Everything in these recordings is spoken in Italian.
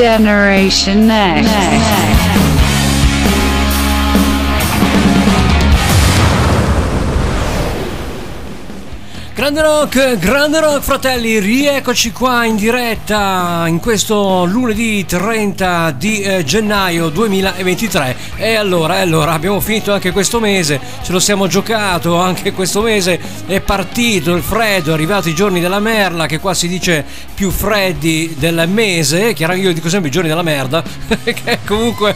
Generation Next. Next. Grande rock, grande rock fratelli, rieccoci qua in diretta in questo lunedì 30 di eh, gennaio 2023 e allora, allora abbiamo finito anche questo mese, ce lo siamo giocato anche questo mese, è partito il freddo, è arrivato i giorni della merla che qua si dice più freddi del mese, chiaramente io dico sempre i giorni della merda, che comunque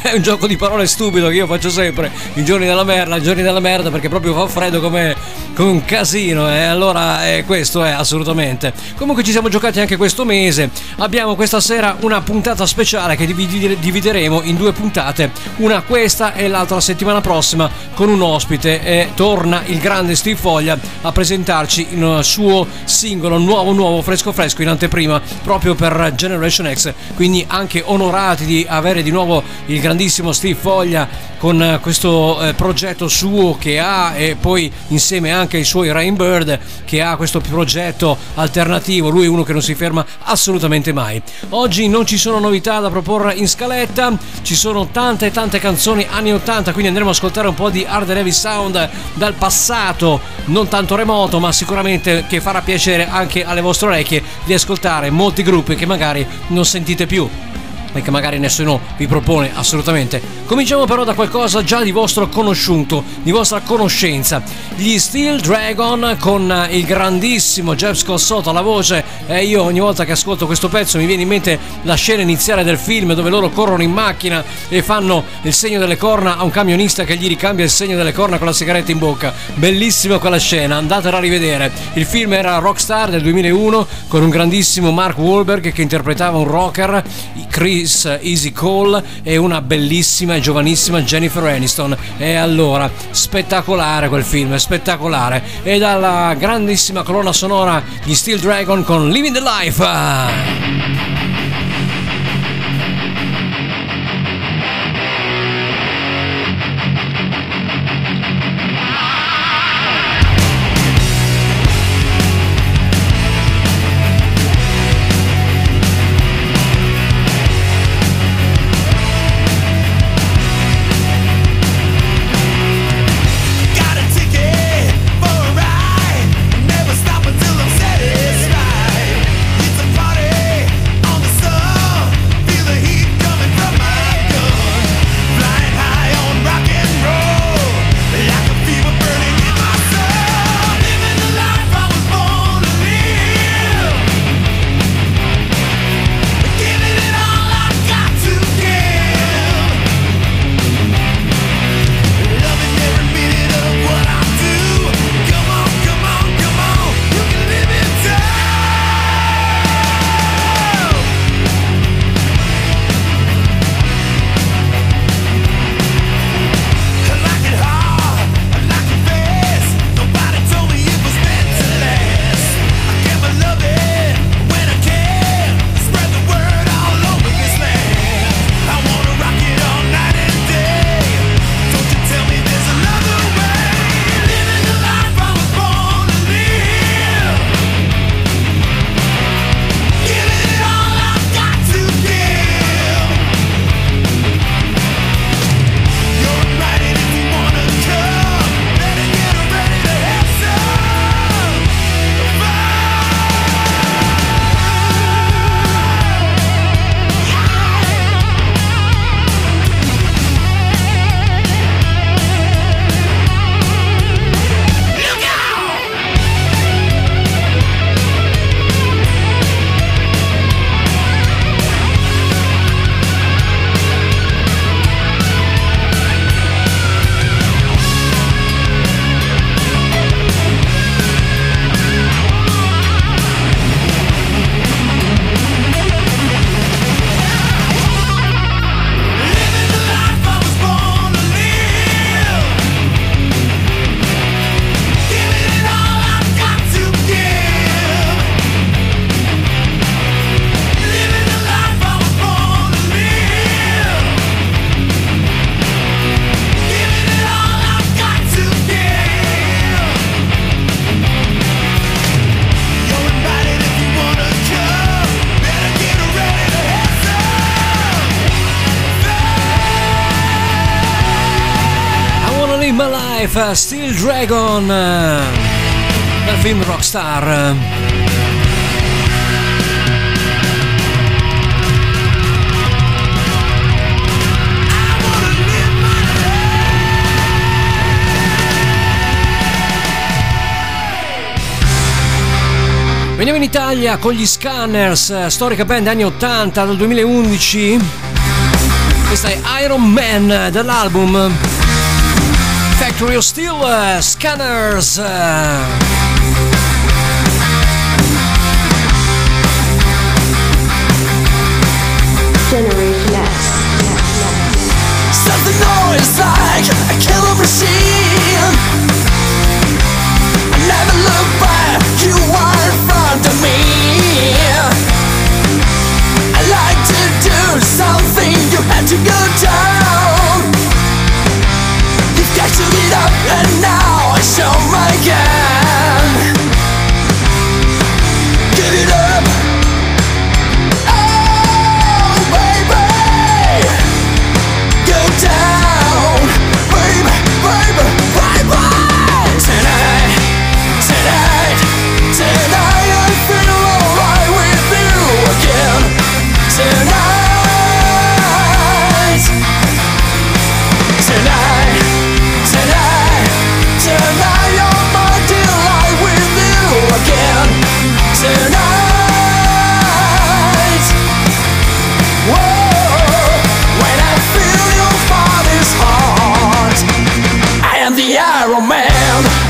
è un gioco di parole stupido che io faccio sempre, i giorni della merda, i giorni della merda perché proprio fa freddo come, come un casino e eh, allora eh, questo è assolutamente. Comunque ci siamo giocati anche questo mese. Abbiamo questa sera una puntata speciale che divideremo in due puntate, una questa e l'altra settimana prossima con un ospite e torna il grande Steve Foglia a presentarci il suo singolo nuovo nuovo fresco fresco in anteprima proprio per Generation X. Quindi anche onorati di avere di nuovo il grandissimo Steve Foglia con questo eh, progetto suo che ha e poi insieme anche ai suoi Rainbow Bird che ha questo progetto alternativo, lui è uno che non si ferma assolutamente mai. Oggi non ci sono novità da proporre in scaletta, ci sono tante tante canzoni anni 80, quindi andremo ad ascoltare un po' di hard and heavy sound dal passato, non tanto remoto, ma sicuramente che farà piacere anche alle vostre orecchie di ascoltare molti gruppi che magari non sentite più e che magari nessuno vi propone assolutamente. Cominciamo però da qualcosa già di vostro conosciuto, di vostra conoscenza. Gli Steel Dragon con il grandissimo Jeff Scossotto alla voce e io ogni volta che ascolto questo pezzo mi viene in mente la scena iniziale del film dove loro corrono in macchina e fanno il segno delle corna a un camionista che gli ricambia il segno delle corna con la sigaretta in bocca. Bellissima quella scena, andatela a rivedere. Il film era Rockstar del 2001 con un grandissimo Mark Wahlberg che interpretava un rocker, Chris Kiss Easy Call e una bellissima e giovanissima Jennifer Aniston. E allora, spettacolare quel film, spettacolare. E dalla grandissima colonna sonora di Steel Dragon con Living the Life. John eh, dal film Rockstar. Veniamo in Italia con gli Scanners, eh, storica band anni 80 dal 2011. Questa è Iron Man eh, dell'album Mercury Steel uh, Scanners. Uh. Generation X. Something noise like a killer machine. the Iron Man.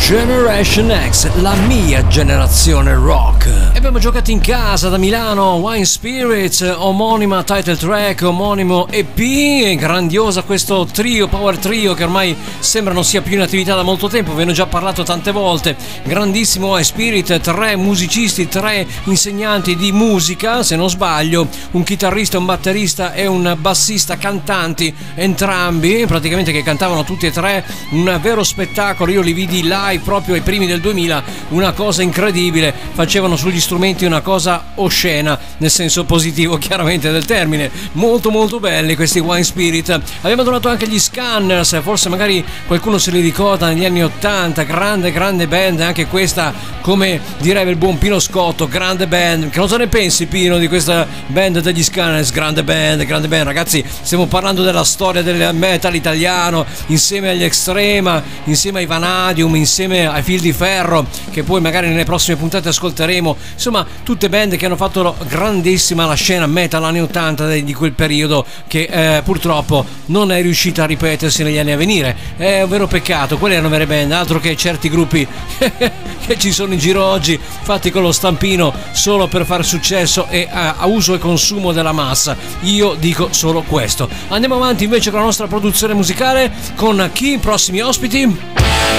Generation X, la mia generazione rock. Abbiamo giocato in casa da Milano, Wine Spirits, omonima title track, omonimo EP, grandiosa questo trio, power trio che ormai sembra non sia più in attività da molto tempo, ve ne ho già parlato tante volte. Grandissimo Wine Spirit, tre musicisti, tre insegnanti di musica, se non sbaglio, un chitarrista, un batterista e un bassista cantanti, entrambi, praticamente che cantavano tutti e tre, un vero spettacolo, io li vidi live proprio ai primi del 2000 una cosa incredibile, facevano sugli strumenti una cosa oscena, nel senso positivo chiaramente del termine, molto molto belli questi Wine Spirit. Abbiamo donato anche gli Scanners, forse magari qualcuno se li ricorda negli anni 80, grande grande band, anche questa come direbbe il buon Pino Scotto, grande band. Che cosa ne pensi Pino di questa band degli Scanners? Grande band, grande band, ragazzi, stiamo parlando della storia del metal italiano insieme agli Extrema, insieme ai Vanadium, insieme ai Fil di Ferro, che poi magari nelle prossime puntate ascolteremo. Insomma, tutte band che hanno fatto grandissima la scena metal anni 80 di quel periodo che eh, purtroppo non è riuscita a ripetersi negli anni a venire. È un vero peccato, quelle erano vere band, altro che certi gruppi che ci sono in giro oggi, fatti con lo stampino solo per fare successo e a, a uso e consumo della massa. Io dico solo questo. Andiamo avanti invece con la nostra produzione musicale con chi? Prossimi ospiti?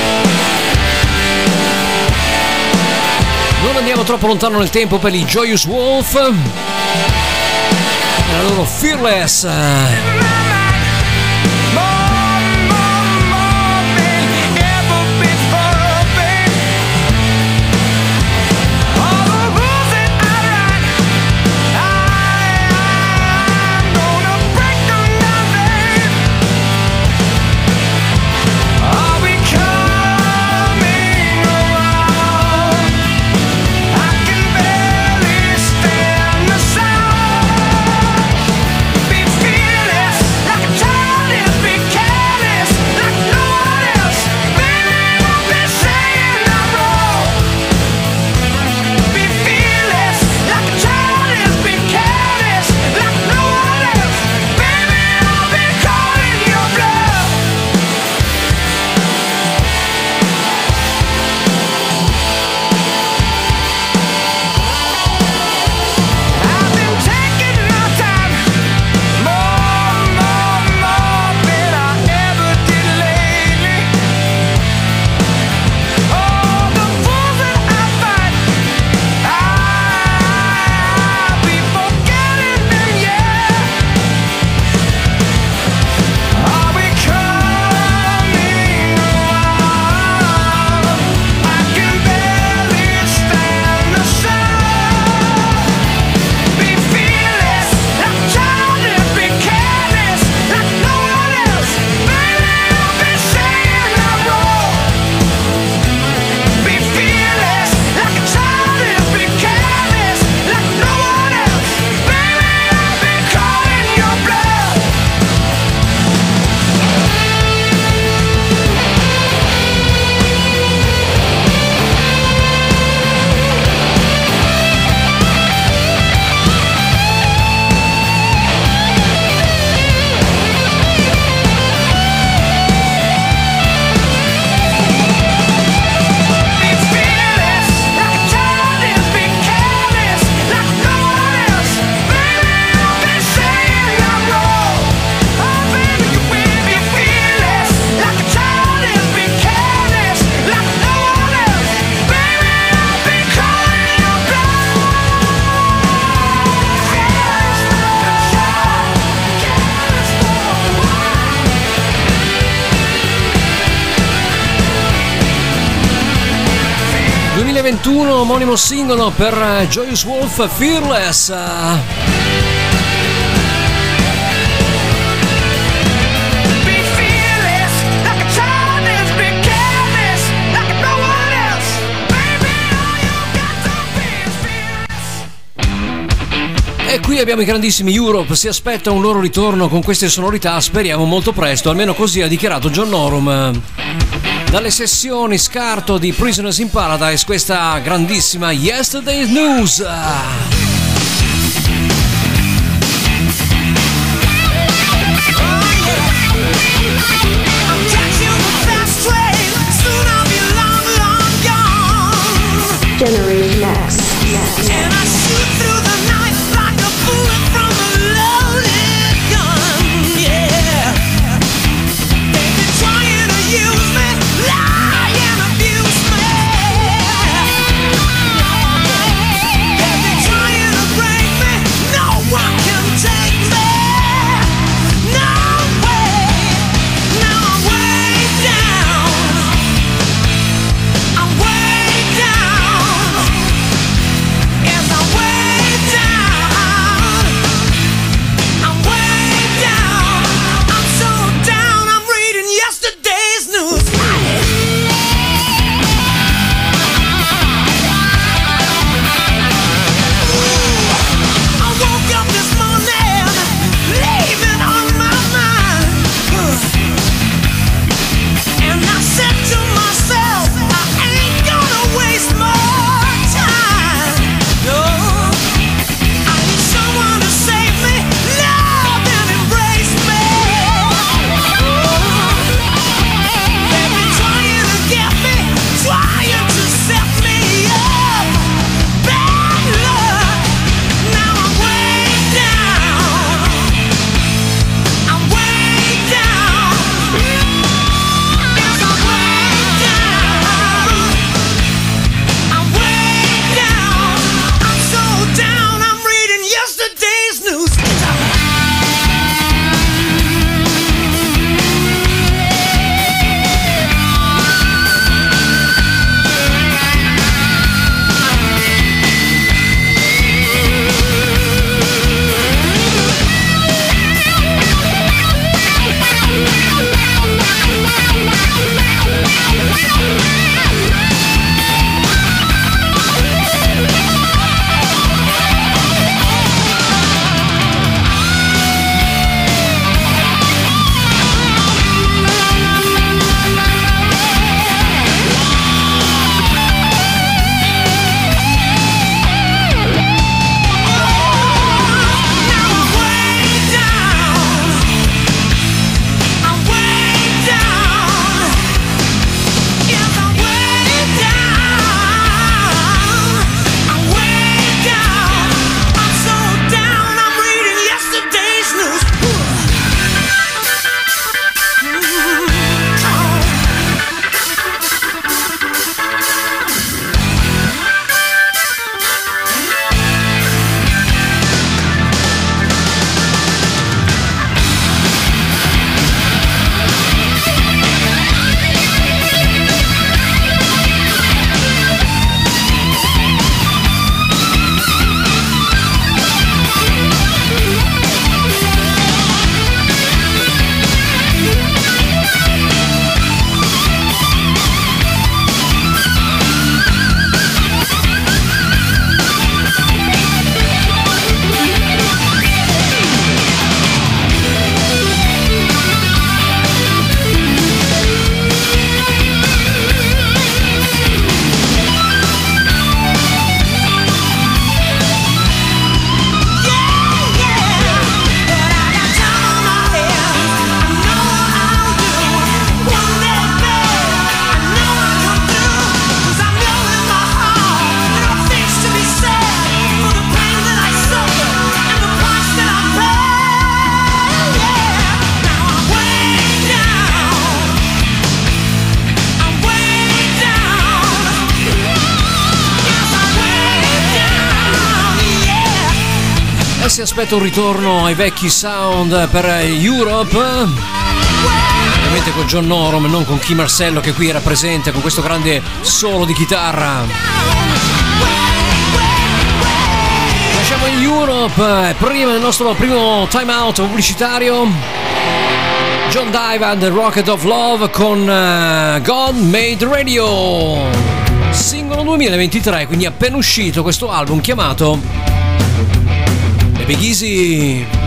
Non andiamo troppo lontano nel tempo per i Joyous Wolf e la loro Fearless. omonimo singolo per eh, Joyous Wolf Fearless. E qui abbiamo i grandissimi Europe, si aspetta un loro ritorno con queste sonorità, speriamo molto presto, almeno così ha dichiarato John Norum dalle sessioni scarto di Prisoners in Paradise questa grandissima Yesterday's News. aspetta un ritorno ai vecchi sound per Europe. Ovviamente con John Norum, non con Kim Marcello che qui era presente con questo grande solo di chitarra. Lasciamo in Europe, eh, prima del nostro primo time out pubblicitario. John Dive and the Rocket of Love con eh, God Made Radio. Singolo 2023, quindi appena uscito questo album chiamato le Big Easy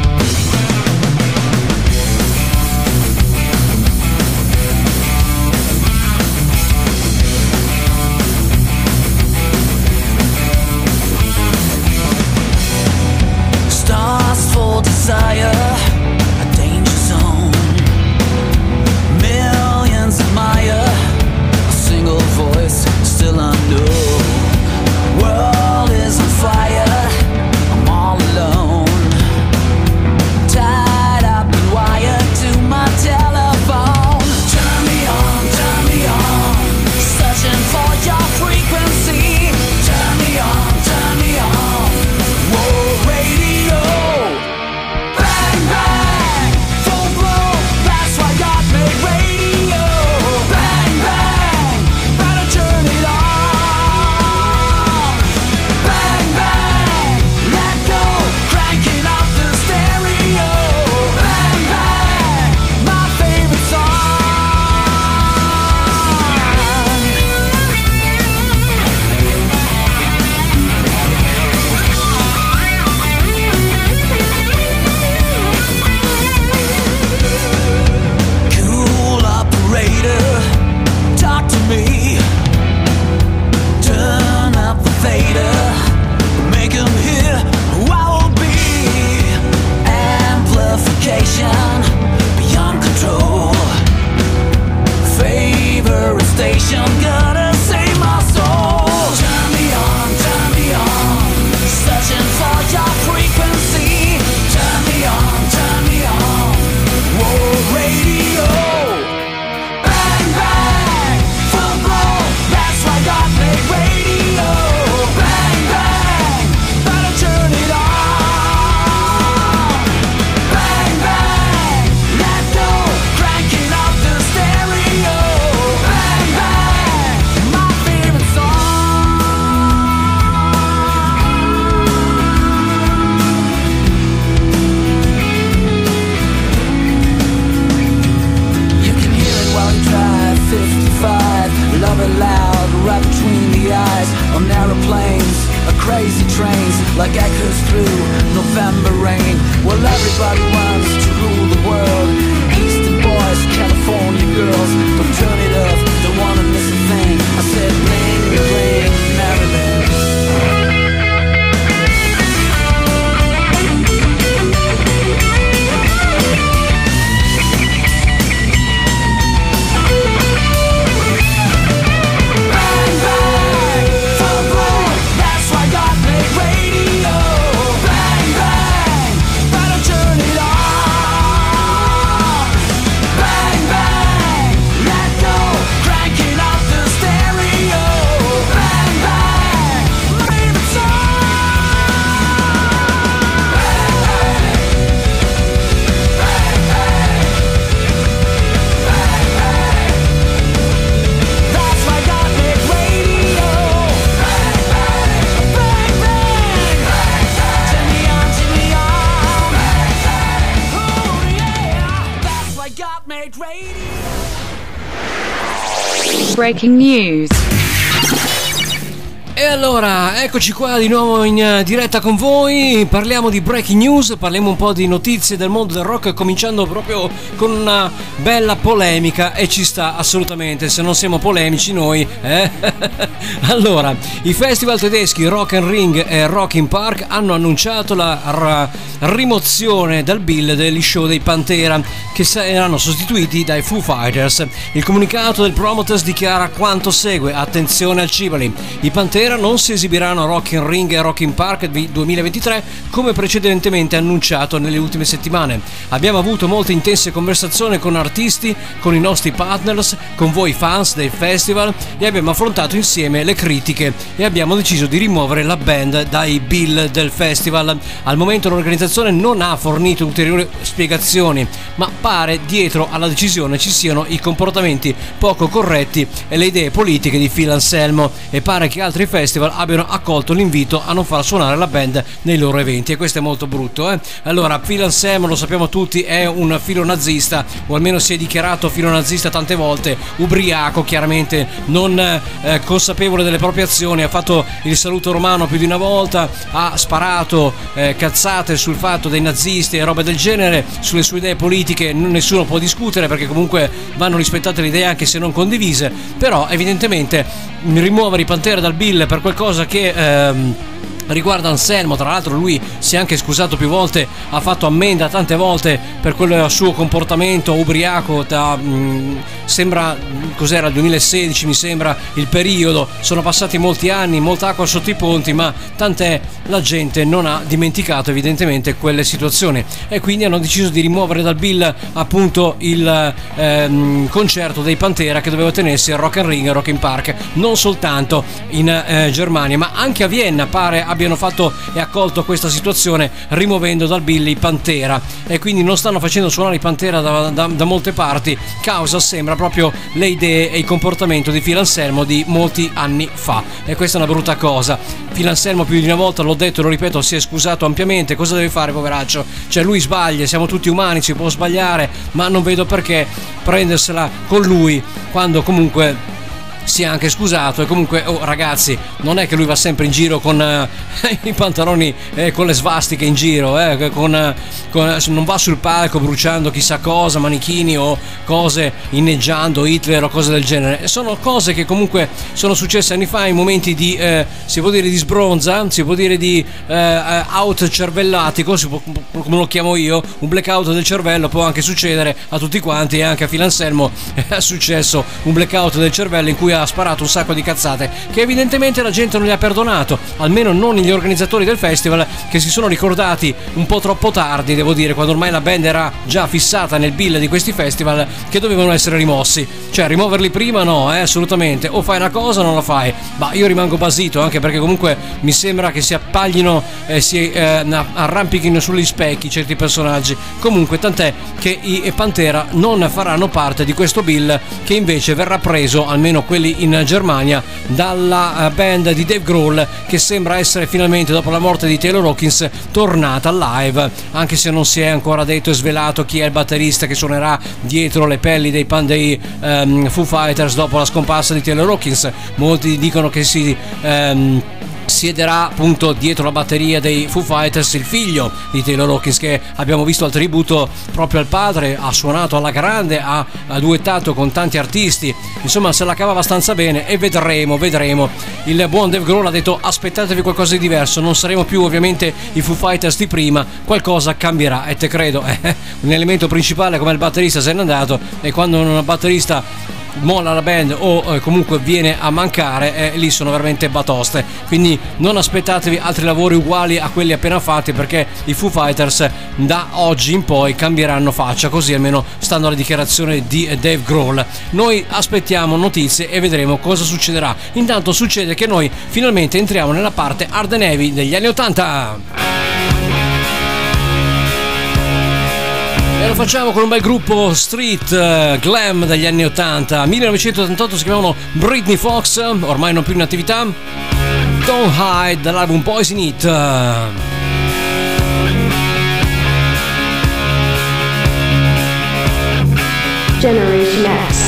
breaking news. E allora, eccoci qua di nuovo in eh, diretta con voi, parliamo di breaking news, parliamo un po' di notizie del mondo del rock, cominciando proprio con una bella polemica e ci sta assolutamente, se non siamo polemici noi. Eh? allora, i festival tedeschi Rock and Ring e Rock in Park hanno annunciato la r- rimozione dal bill degli show dei Pantera che saranno sostituiti dai Foo Fighters. Il comunicato del Promoters dichiara quanto segue: attenzione al Cibali. I Pantera non si esibiranno a Rock in Ring e Rock in Park 2023 come precedentemente annunciato nelle ultime settimane. Abbiamo avuto molte intense conversazioni con artisti, con i nostri partners, con voi fans del festival e abbiamo affrontato insieme le critiche e abbiamo deciso di rimuovere la band dai bill del festival. Al momento l'organizzazione non ha fornito ulteriori spiegazioni, ma pare dietro alla decisione ci siano i comportamenti poco corretti e le idee politiche di Phil Anselmo e pare che altri festival abbiano accolto l'invito a non far suonare la band nei loro eventi e questo è molto brutto. Eh? Allora, Phil Anselmo, lo sappiamo tutti, è un filo nazista o almeno si è dichiarato filo nazista tante volte, ubriaco chiaramente, non eh, consapevole delle proprie azioni, ha fatto il saluto romano più di una volta, ha sparato eh, cazzate sul fatto dei nazisti e robe del genere, sulle sue idee politiche nessuno può discutere perché comunque vanno rispettate le idee anche se non condivise, però evidentemente rimuovere i Pantera dal bill per qualcosa che... Ehm, riguarda Anselmo, tra l'altro lui si è anche scusato più volte, ha fatto ammenda tante volte per quel suo comportamento ubriaco, da, mh, sembra, cos'era, il 2016 mi sembra il periodo, sono passati molti anni, molta acqua sotto i ponti, ma tant'è la gente non ha dimenticato evidentemente quelle situazioni. E quindi hanno deciso di rimuovere dal bill appunto il ehm, concerto dei Pantera che doveva tenersi a Rock and Ring Rock in Park, non soltanto in eh, Germania, ma anche a Vienna pare abbiano fatto e accolto questa situazione rimuovendo dal bill i Pantera. E quindi non stanno facendo suonare Pantera da, da, da molte parti. Causa sembra proprio le idee e il comportamento di Phil Anselmo di molti anni fa. E questa è una brutta cosa. Phil Anselmo più di una volta l'ho detto e lo ripeto si è scusato ampiamente. Cosa deve fare poveraccio? Cioè lui sbaglia siamo tutti umani si può sbagliare ma non vedo perché prendersela con lui quando comunque si è anche scusato e comunque oh, ragazzi non è che lui va sempre in giro con eh, i pantaloni eh, con le svastiche in giro eh, con, eh, con, non va sul palco bruciando chissà cosa manichini o cose inneggiando Hitler o cose del genere. Sono cose che comunque sono successe anni fa in momenti di eh, si può dire di sbronza si può dire di eh, out cervellatico può, come lo chiamo io un blackout del cervello può anche succedere a tutti quanti e anche a Phil Anselmo è successo un blackout del cervello in cui ha sparato un sacco di cazzate che evidentemente la gente non gli ha perdonato, almeno non gli organizzatori del festival che si sono ricordati un po' troppo tardi, devo dire, quando ormai la band era già fissata nel bill di questi festival che dovevano essere rimossi. Cioè, rimuoverli prima no, eh, assolutamente. O fai una cosa o non la fai. Ma io rimango basito anche perché comunque mi sembra che si appaglino eh, si eh, arrampichino sugli specchi certi personaggi. Comunque, tant'è che i Pantera non faranno parte di questo bill che invece verrà preso, almeno quelli quelli in Germania dalla eh, band di Dave Grohl che sembra essere finalmente dopo la morte di Taylor Hawkins tornata live anche se non si è ancora detto e svelato chi è il batterista che suonerà dietro le pelli dei pan dei um, Foo Fighters dopo la scomparsa di Taylor Hawkins. Molti dicono che si um, siederà appunto dietro la batteria dei Foo Fighters il figlio di Taylor Hawkins che abbiamo visto al tributo proprio al padre, ha suonato alla grande, ha, duettato con tanti artisti, insomma se la cava abbastanza bene e vedremo, vedremo. Il buon Dave Grohl ha detto aspettatevi qualcosa di diverso, non saremo più ovviamente i Foo Fighters di prima, qualcosa cambierà e te credo, eh, un elemento principale come il batterista se n'è andato e quando un batterista molla la band o eh, comunque viene a mancare, eh, lì sono veramente batoste. Quindi non aspettatevi altri lavori uguali a quelli appena fatti perché i Foo Fighters da oggi in poi cambieranno faccia, così almeno stanno alle dichiarazioni di Dave Grohl. Noi aspettiamo notizie e vedremo cosa succederà. Intanto succede che noi finalmente entriamo nella parte hard and heavy degli anni 80. E lo facciamo con un bel gruppo street uh, glam degli anni 80. 1988 si chiamavano Britney Fox, ormai non più in attività. Don't Hide dall'album Poison It. Generation X.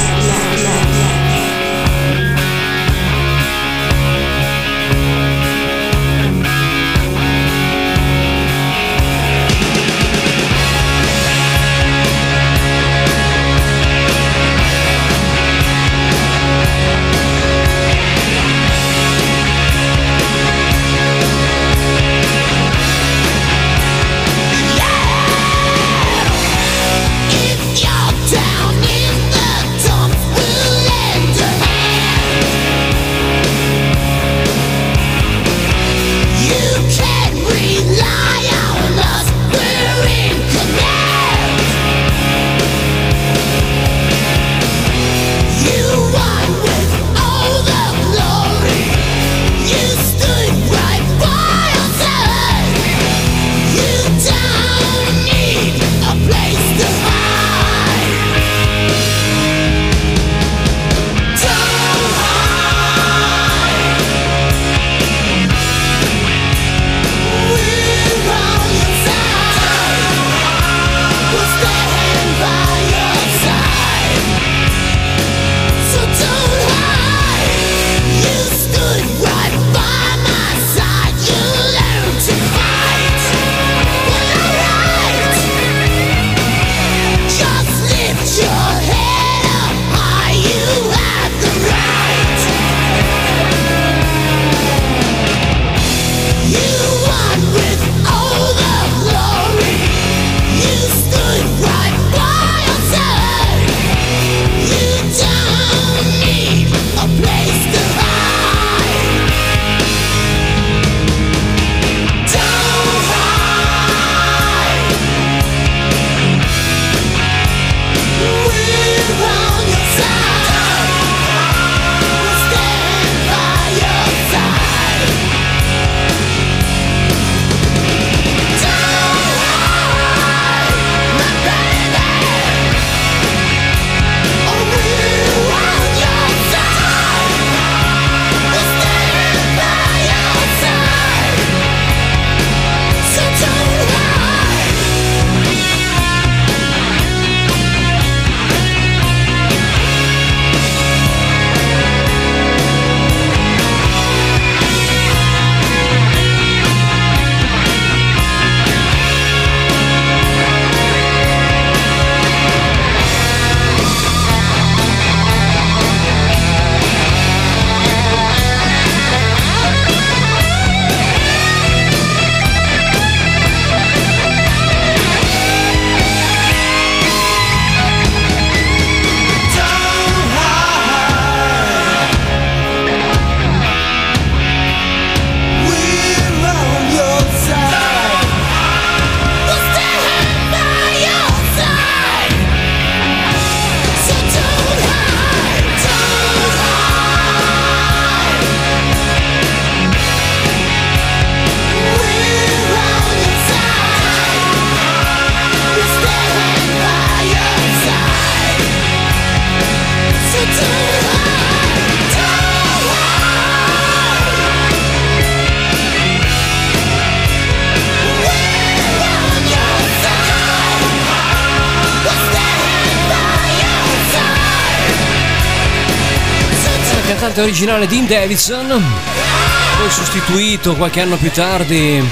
cantante originale Dean Davidson, poi sostituito qualche anno più tardi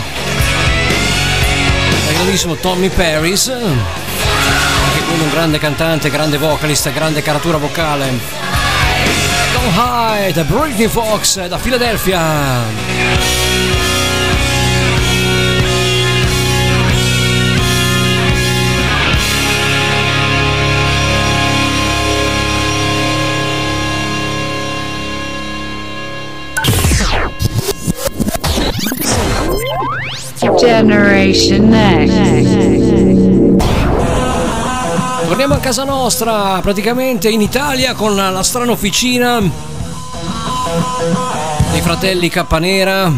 dal grandissimo Tommy Paris, anche quello un grande cantante, grande vocalista, grande caratura vocale. Don't Hide, Britney Fox da Filadelfia. Generation Next. Torniamo a casa nostra, praticamente in Italia con la strana officina dei fratelli Cappanera.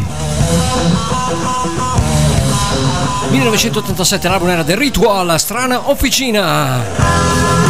1987 l'album era The Ritual, strana officina.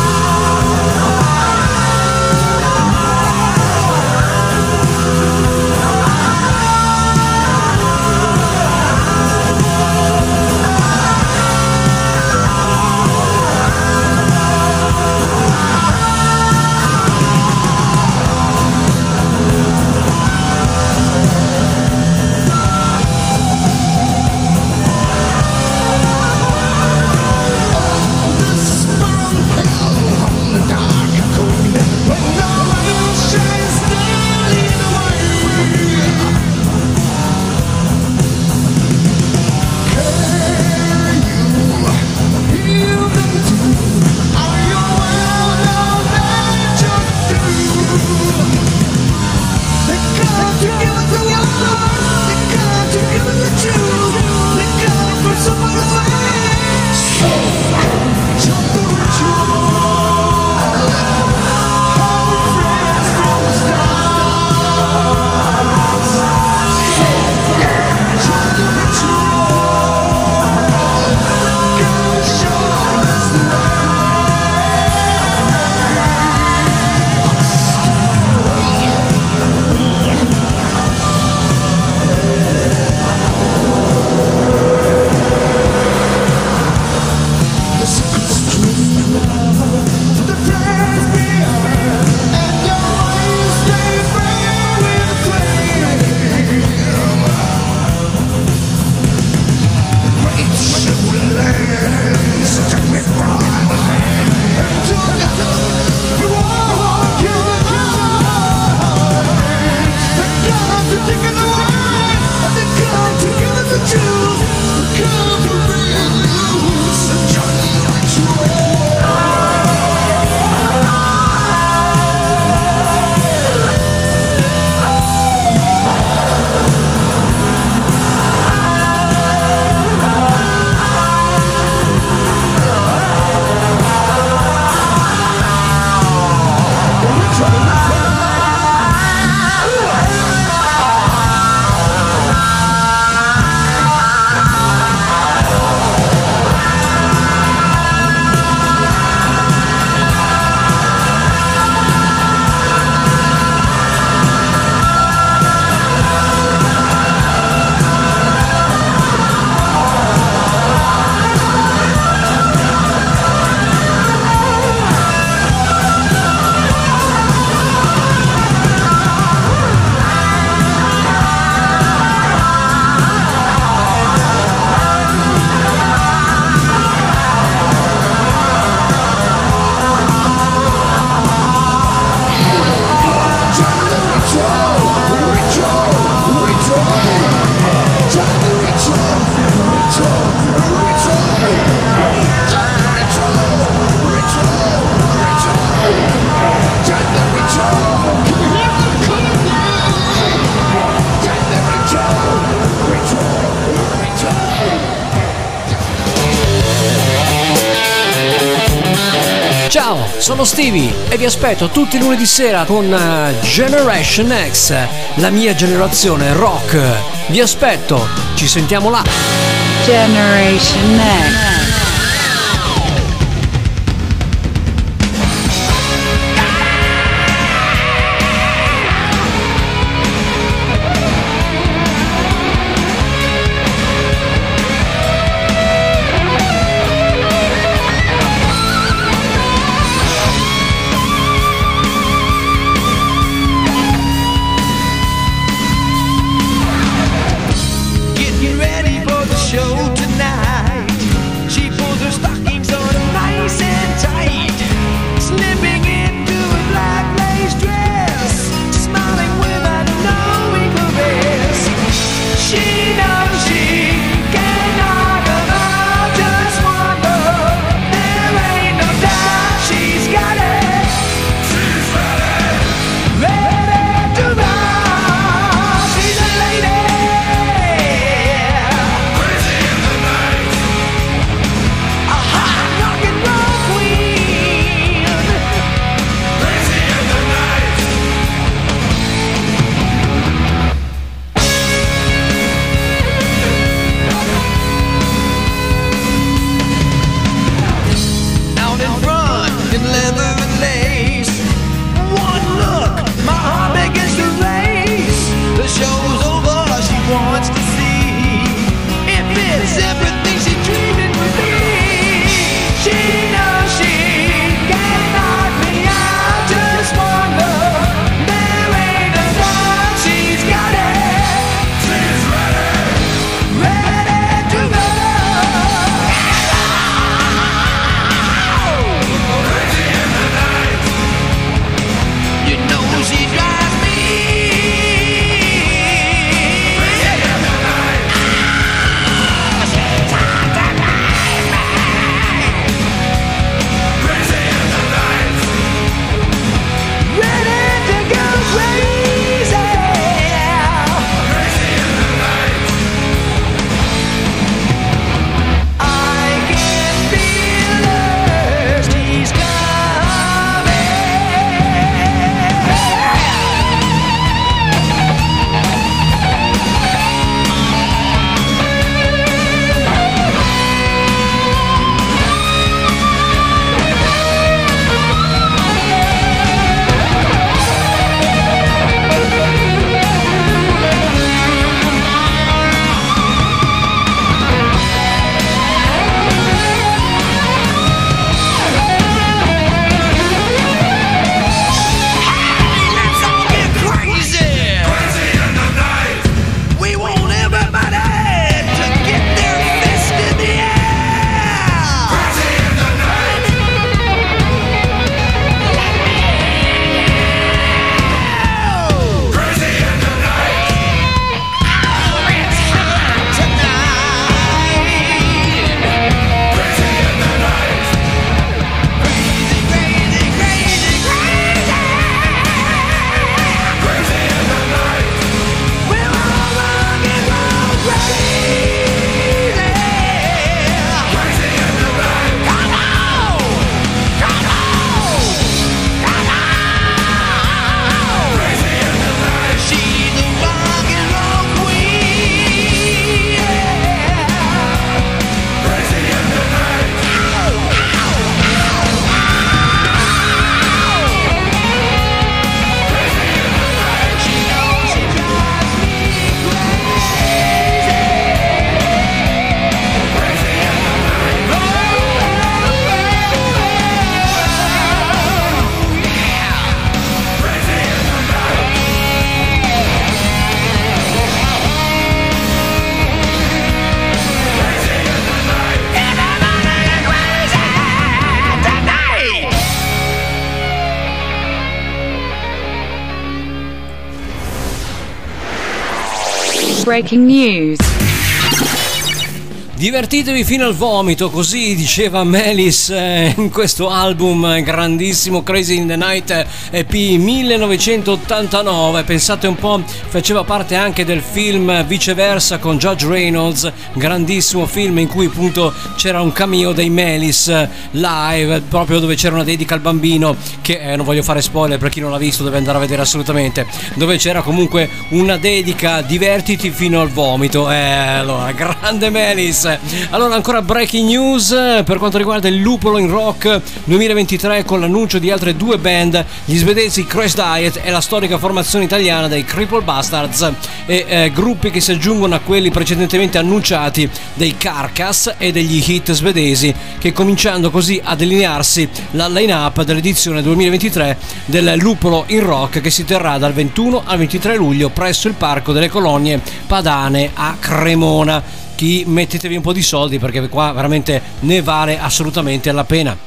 Vi aspetto tutti i lunedì sera con eh, Generation X, la mia generazione rock. Vi aspetto, ci sentiamo là. Generation Next. Breaking news. Divertitevi fino al vomito, così diceva Melis eh, in questo album eh, grandissimo Crazy in the Night eh, EP 1989. Pensate un po', faceva parte anche del film Viceversa con Judge Reynolds, grandissimo film in cui appunto c'era un cameo dei Melis eh, live, proprio dove c'era una dedica al bambino che eh, non voglio fare spoiler per chi non l'ha visto, deve andare a vedere assolutamente, dove c'era comunque una dedica divertiti fino al vomito. Eh, allora, grande Melis. Allora, ancora breaking news eh, per quanto riguarda il Lupolo in Rock 2023 con l'annuncio di altre due band, gli svedesi Crash Diet e la storica formazione italiana dei Cripple Bastards e eh, gruppi che si aggiungono a quelli precedentemente annunciati dei Carcass e degli hit svedesi che cominciando così a delinearsi la line-up dell'edizione 2023 del Lupolo in Rock che si terrà dal 21 al 23 luglio presso il Parco delle Colonie Padane a Cremona chi mettetevi un po' di soldi perché qua veramente ne vale assolutamente la pena.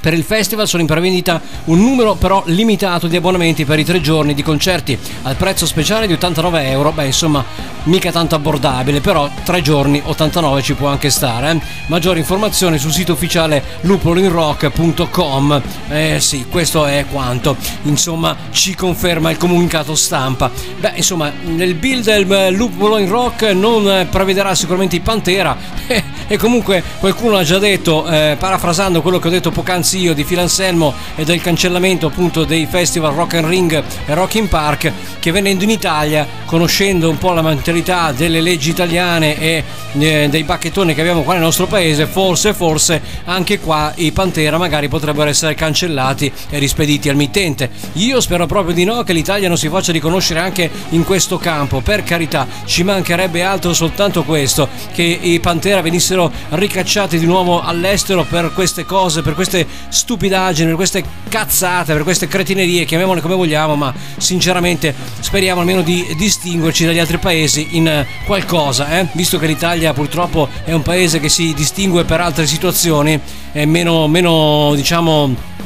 Per il festival sono in prevendita un numero però limitato di abbonamenti per i tre giorni di concerti al prezzo speciale di 89 euro. Beh, insomma, mica tanto abbordabile, però tre giorni 89 ci può anche stare. eh. Maggiori informazioni sul sito ufficiale lupolinrock.com. Eh sì, questo è quanto. Insomma, ci conferma il comunicato stampa. Beh, insomma, nel build del eh, Lupolo in Rock non eh, prevederà sicuramente i Pantera. e comunque qualcuno ha già detto, eh, parafrasando quello che ho detto poc'anzi io di Phil Anselmo e del cancellamento appunto dei festival Rock and Ring e Rock in Park, che venendo in Italia, conoscendo un po' la mentalità delle leggi italiane e eh, dei bacchettoni che abbiamo qua nel nostro paese, forse, forse anche qua i Pantera magari potrebbero essere cancellati e rispediti al mittente. Io spero proprio di no, che l'Italia non si faccia riconoscere anche in questo campo, per carità, ci mancherebbe altro soltanto questo, che i Pantera venissero ricacciati di nuovo all'estero per queste cose, per queste stupidaggini, per queste cazzate, per queste cretinerie, chiamiamole come vogliamo, ma sinceramente speriamo almeno di distinguerci dagli altri paesi in eh, qualcosa, eh? visto che l'Italia purtroppo è un paese che si distingue per altre situazioni, è meno, meno diciamo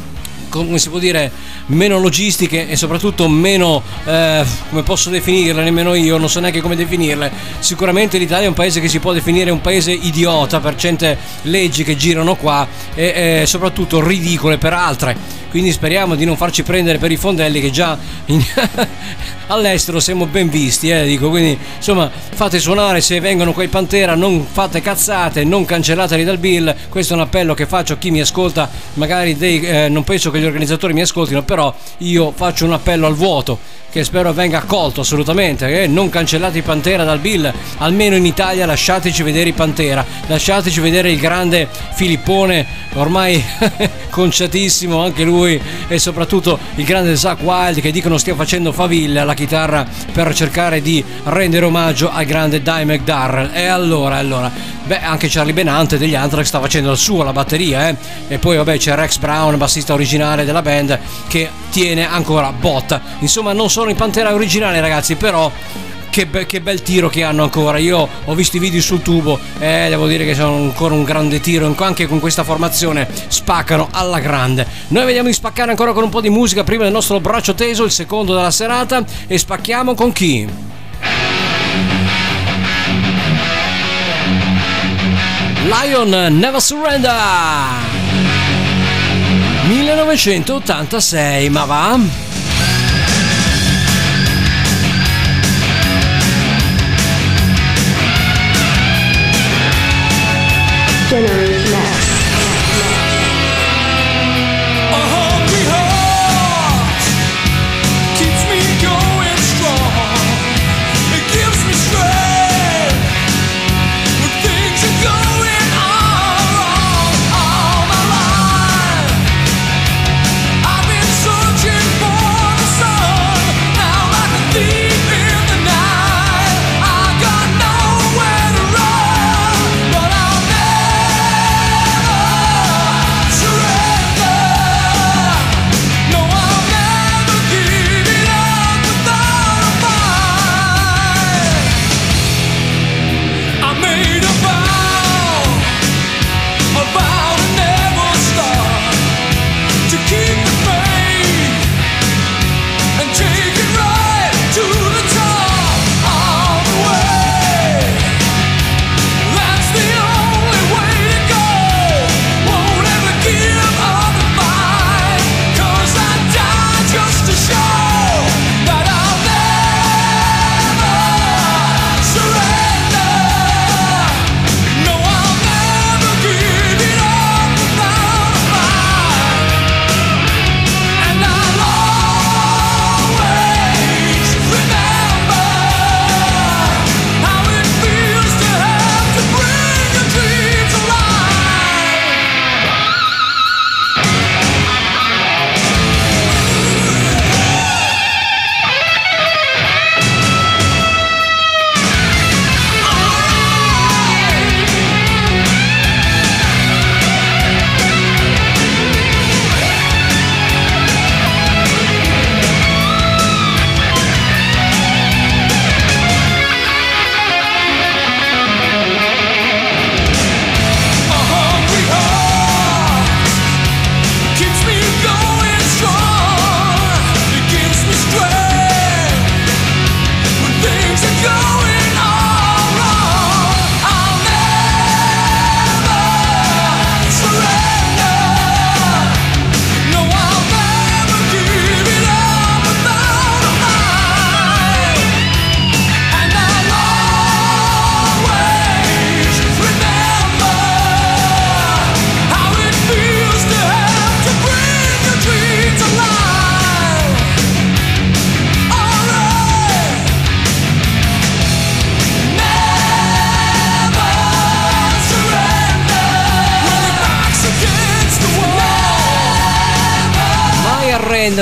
come si può dire, meno logistiche e soprattutto meno, eh, come posso definirle, nemmeno io, non so neanche come definirle. Sicuramente l'Italia è un paese che si può definire un paese idiota per certe leggi che girano qua e eh, soprattutto ridicole per altre. Quindi speriamo di non farci prendere per i fondelli che già in- all'estero siamo ben visti, eh, dico. Quindi insomma fate suonare se vengono quei Pantera, non fate cazzate, non cancellateli dal bill. Questo è un appello che faccio a chi mi ascolta, magari dei, eh, non penso che gli organizzatori mi ascoltino, però io faccio un appello al vuoto che spero venga accolto assolutamente. Eh? Non cancellate i Pantera dal bill, almeno in Italia lasciateci vedere i Pantera, lasciateci vedere il grande Filippone, ormai conciatissimo anche lui, e soprattutto il grande Zach Wild che dicono stia facendo faville alla chitarra per cercare di rendere omaggio al grande Dimebag Darrell. E allora, allora, beh, anche Charlie Benante degli Anthrax sta facendo il suo alla batteria, eh? E poi vabbè c'è Rex Brown, bassista originale della band, che tiene ancora botta. Insomma, non sono i Pantera originali, ragazzi, però che, be- che bel tiro che hanno ancora. Io ho visto i video sul tubo e devo dire che sono ancora un grande tiro. Anche con questa formazione spaccano alla grande. Noi vediamo di spaccare ancora con un po' di musica prima del nostro braccio teso, il secondo della serata. E spacchiamo con chi? Lion Never Surrender 1986, ma va? Generation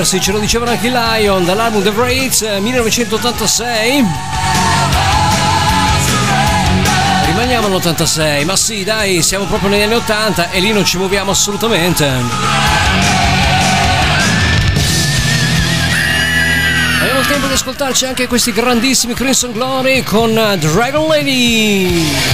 arrendersi, ce lo dicevano anche i Lion dall'album The eh, 1986. Rimaniamo all'86, ma sì dai, siamo proprio negli anni 80 e lì non ci muoviamo assolutamente. Abbiamo il tempo di ascoltarci anche questi grandissimi Crimson Glory con Dragon Lady.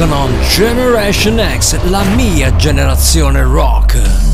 Welcome on Generation X, la mia generazione rock.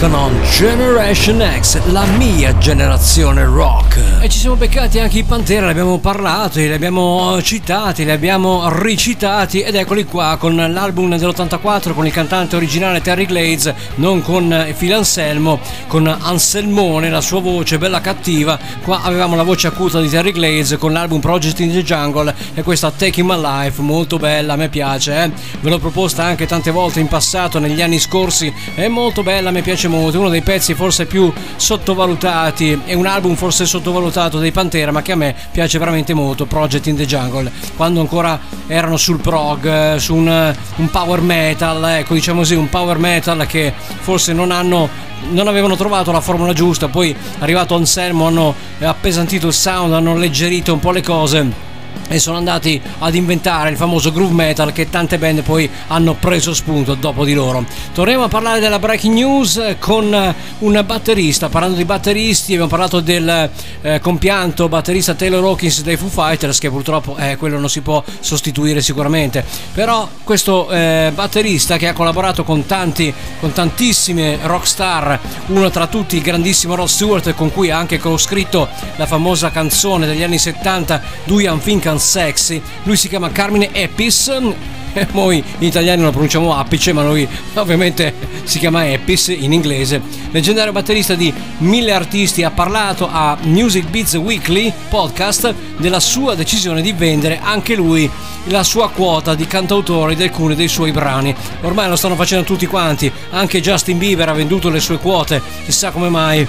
Icon on Generation X, la mia generazione rock. E ci siamo beccati anche i Pantera, li abbiamo parlati, li abbiamo citati, li abbiamo ricitati ed eccoli qua con l'album dell'84 con il cantante originale Terry Glades, non con Phil Anselmo, con Anselmone, la sua voce bella cattiva. Qua avevamo la voce acuta di Terry Glades con l'album Project in the Jungle e questa Taking My Life, molto bella, a me piace. Eh? Ve l'ho proposta anche tante volte in passato, negli anni scorsi, è molto bella, mi piace molto, uno dei pezzi forse più sottovalutati, è un album forse sottovalutato dei Pantera, ma che a me piace veramente molto, Project in the Jungle, quando ancora erano sul prog, eh, su un, un power metal, ecco diciamo così, un power metal che forse non hanno non avevano trovato la formula giusta, poi arrivato Anselmo hanno appesantito il sound, hanno alleggerito un po' le cose e sono andati ad inventare il famoso groove metal che tante band poi hanno preso spunto dopo di loro. Torniamo a parlare della breaking news con un batterista, parlando di batteristi abbiamo parlato del eh, compianto batterista Taylor Hawkins dei Foo Fighters che purtroppo eh, quello non si può sostituire sicuramente, però questo eh, batterista che ha collaborato con tanti, con tantissime rockstar, uno tra tutti il grandissimo Rod Stewart con cui ha anche co-scritto la famosa canzone degli anni 70 Do You Think Sexy, lui si chiama Carmine Epis. E noi in italiano lo pronunciamo Apice, ma lui ovviamente si chiama Epis in inglese. Leggendario batterista di mille artisti ha parlato a Music Beats Weekly podcast della sua decisione di vendere anche lui la sua quota di cantautori di alcuni dei suoi brani. Ormai lo stanno facendo tutti quanti, anche Justin Bieber ha venduto le sue quote, chissà come mai.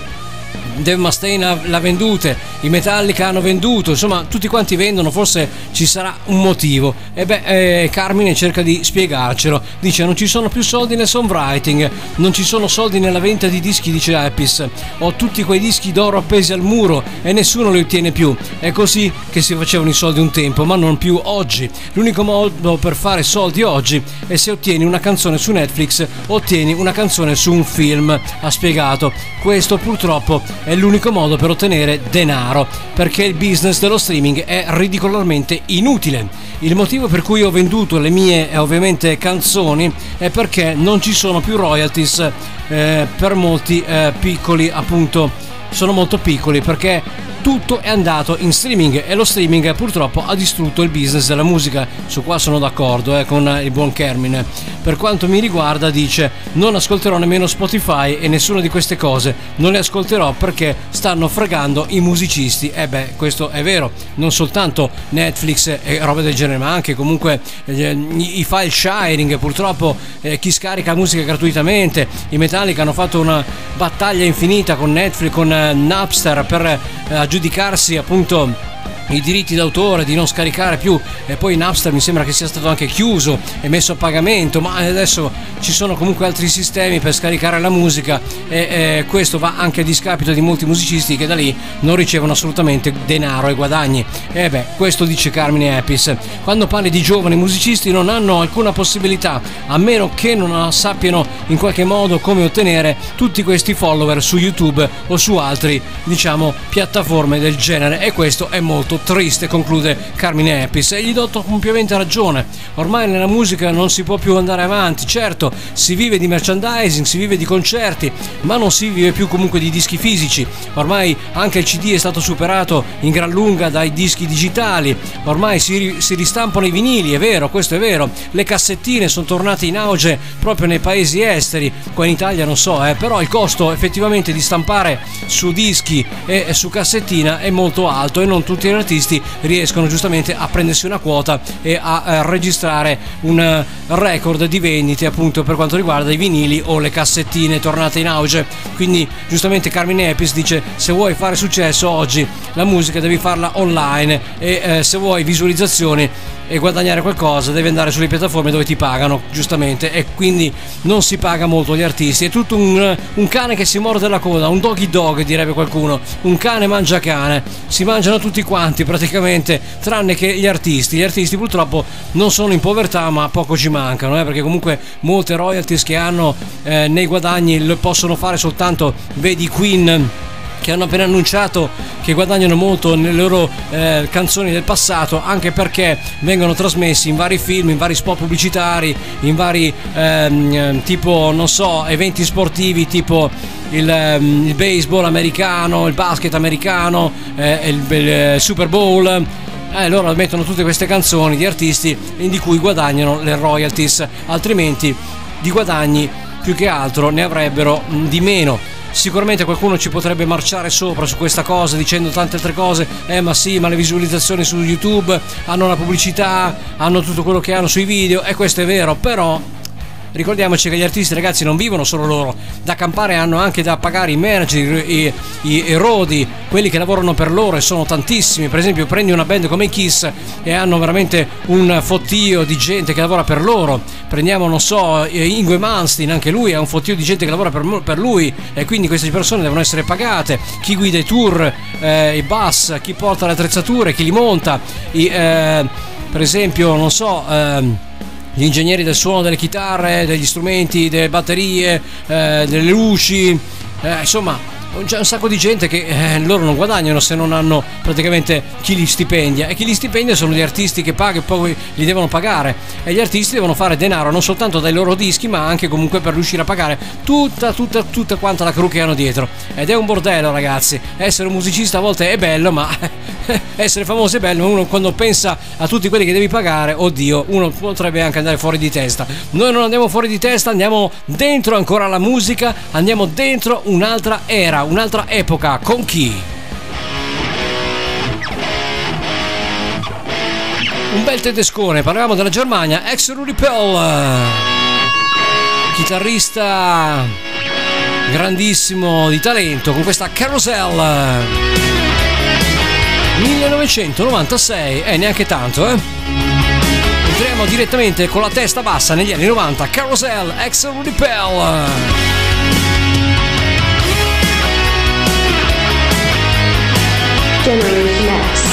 Dave Mustaine l'ha vendute, i Metallica hanno venduto, insomma tutti quanti vendono, forse ci sarà un motivo. E beh, eh, Carmine cerca di spiegarcelo, dice non ci sono più soldi nel songwriting, non ci sono soldi nella vendita di dischi, dice Epis, ho tutti quei dischi d'oro appesi al muro e nessuno li ottiene più. È così che si facevano i soldi un tempo, ma non più oggi. L'unico modo per fare soldi oggi è se ottieni una canzone su Netflix, ottieni una canzone su un film, ha spiegato. Questo purtroppo è l'unico modo per ottenere denaro, perché il business dello streaming è ridicolarmente inutile. Il motivo per cui ho venduto le mie eh, ovviamente canzoni è perché non ci sono più royalties eh, per molti eh, piccoli appunto sono molto piccoli perché tutto è andato in streaming e lo streaming purtroppo ha distrutto il business della musica. Su qua sono d'accordo eh, con il buon Kermine. Per quanto mi riguarda dice non ascolterò nemmeno Spotify e nessuna di queste cose, non le ascolterò perché stanno fregando i musicisti. E eh beh, questo è vero, non soltanto Netflix e robe del genere, ma anche comunque eh, i file sharing, purtroppo eh, chi scarica musica gratuitamente, i Metallica hanno fatto una battaglia infinita con Netflix, con eh, Napster per eh, aggiudicarsi appunto i diritti d'autore di non scaricare più e poi Napster mi sembra che sia stato anche chiuso e messo a pagamento ma adesso ci sono comunque altri sistemi per scaricare la musica e eh, questo va anche a discapito di molti musicisti che da lì non ricevono assolutamente denaro e guadagni. E beh questo dice Carmine Epis. Quando parli di giovani musicisti non hanno alcuna possibilità a meno che non sappiano in qualche modo come ottenere tutti questi follower su YouTube o su altri diciamo piattaforme del genere. E questo è molto triste, conclude Carmine Epis. E gli do compiamente ragione. Ormai nella musica non si può più andare avanti. Certo, si vive di merchandising, si vive di concerti, ma non si vive più comunque di dischi fisici. Ormai anche il CD è stato superato in gran lunga dai dischi digitali. Ormai si, si ristampano i vinili, è vero, questo è vero. Le cassettine sono tornate in auge proprio nei paesi esteri. Qua in Italia non so, eh, però il costo effettivamente di stampare su dischi e su cassettina è molto alto e non tutti artisti riescono giustamente a prendersi una quota e a eh, registrare un eh, record di vendite appunto per quanto riguarda i vinili o le cassettine tornate in auge. Quindi giustamente Carmine Epis dice se vuoi fare successo oggi la musica devi farla online e eh, se vuoi visualizzazioni e guadagnare qualcosa devi andare sulle piattaforme dove ti pagano giustamente. E quindi non si paga molto gli artisti. È tutto un, un cane che si morde la coda un doggy dog direbbe qualcuno. Un cane mangia cane. Si mangiano tutti quanti praticamente tranne che gli artisti. Gli artisti purtroppo non sono in povertà ma poco ci mancano eh, perché comunque molte royalties che hanno eh, nei guadagni lo possono fare soltanto vedi Queen che hanno appena annunciato che guadagnano molto nelle loro eh, canzoni del passato anche perché vengono trasmessi in vari film, in vari spot pubblicitari, in vari ehm, eh, tipo non so eventi sportivi tipo il, ehm, il baseball americano, il basket americano, eh, il, il Super Bowl eh, loro mettono tutte queste canzoni di artisti di cui guadagnano le royalties, altrimenti di guadagni più che altro ne avrebbero di meno. Sicuramente qualcuno ci potrebbe marciare sopra su questa cosa dicendo tante altre cose, eh ma sì, ma le visualizzazioni su YouTube hanno la pubblicità, hanno tutto quello che hanno sui video. E questo è vero, però Ricordiamoci che gli artisti, ragazzi, non vivono solo loro. Da campare hanno anche da pagare i manager, i, i, i rodi, quelli che lavorano per loro e sono tantissimi. Per esempio, prendi una band come i Kiss e hanno veramente un fottio di gente che lavora per loro. Prendiamo, non so, eh, Ingue Manstein, anche lui ha un fottio di gente che lavora per, per lui e quindi queste persone devono essere pagate. Chi guida i tour, eh, i bus, chi porta le attrezzature, chi li monta. I, eh, per esempio, non so... ehm, gli ingegneri del suono delle chitarre, degli strumenti, delle batterie, eh, delle luci, eh, insomma c'è un sacco di gente che eh, loro non guadagnano se non hanno praticamente chi li stipendia. E chi li stipendia sono gli artisti che pagano e poi li devono pagare. E gli artisti devono fare denaro non soltanto dai loro dischi ma anche comunque per riuscire a pagare tutta tutta tutta quanta la crew che hanno dietro. Ed è un bordello ragazzi. Essere un musicista a volte è bello ma essere famoso è bello ma uno quando pensa a tutti quelli che devi pagare oddio uno potrebbe anche andare fuori di testa. Noi non andiamo fuori di testa andiamo dentro ancora la musica andiamo dentro un'altra era un'altra epoca. Con chi? Un bel tedescone, parliamo della Germania, ex Rudy Pell, chitarrista grandissimo di talento con questa Carousel 1996, eh neanche tanto eh entriamo direttamente con la testa bassa negli anni 90 Carousel Rudy Pell Generation X.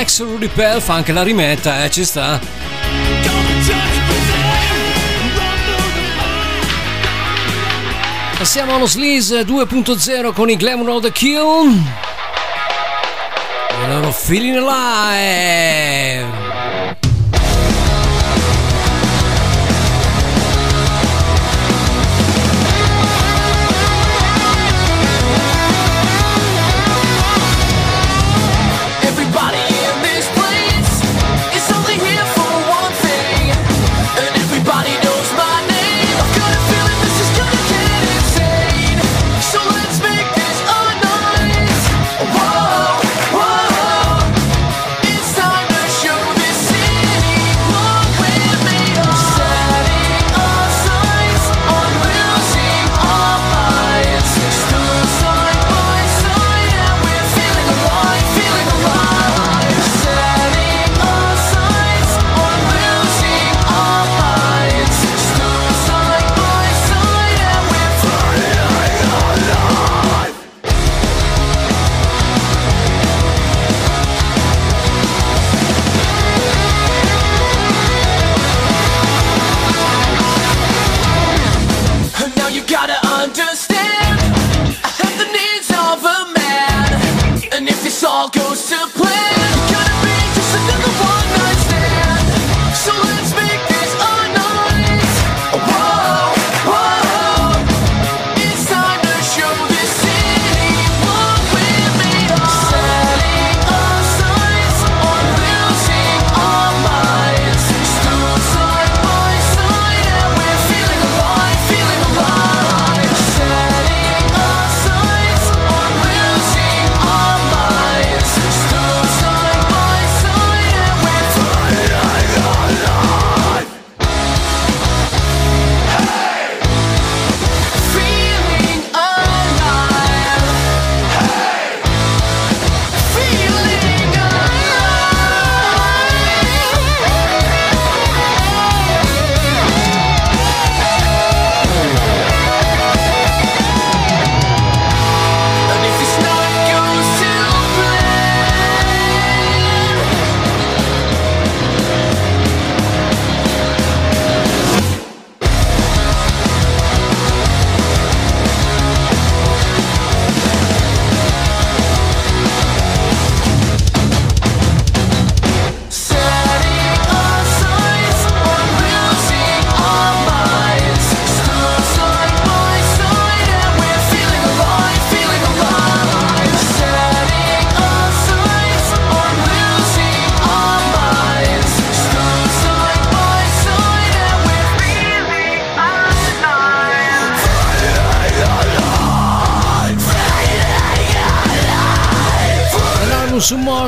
ex Rudy Pell fa anche la rimetta, eh, ci sta. Passiamo allo Sleaze 2.0 con i Glam Road Kill. E loro Feeling Alive. Eh.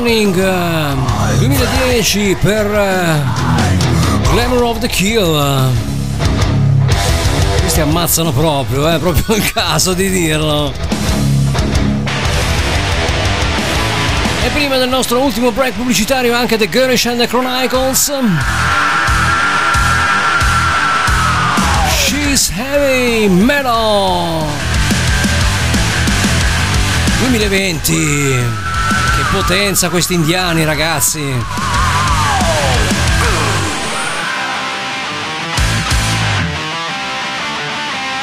Morning eh, 2010 per eh, Glamour of the Kill. Questi ammazzano proprio, è proprio il caso di dirlo. E prima del nostro ultimo break pubblicitario anche The Girlish and the Chronicles. She's Heavy Metal 2020 che potenza questi indiani, ragazzi!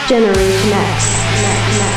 Generation X.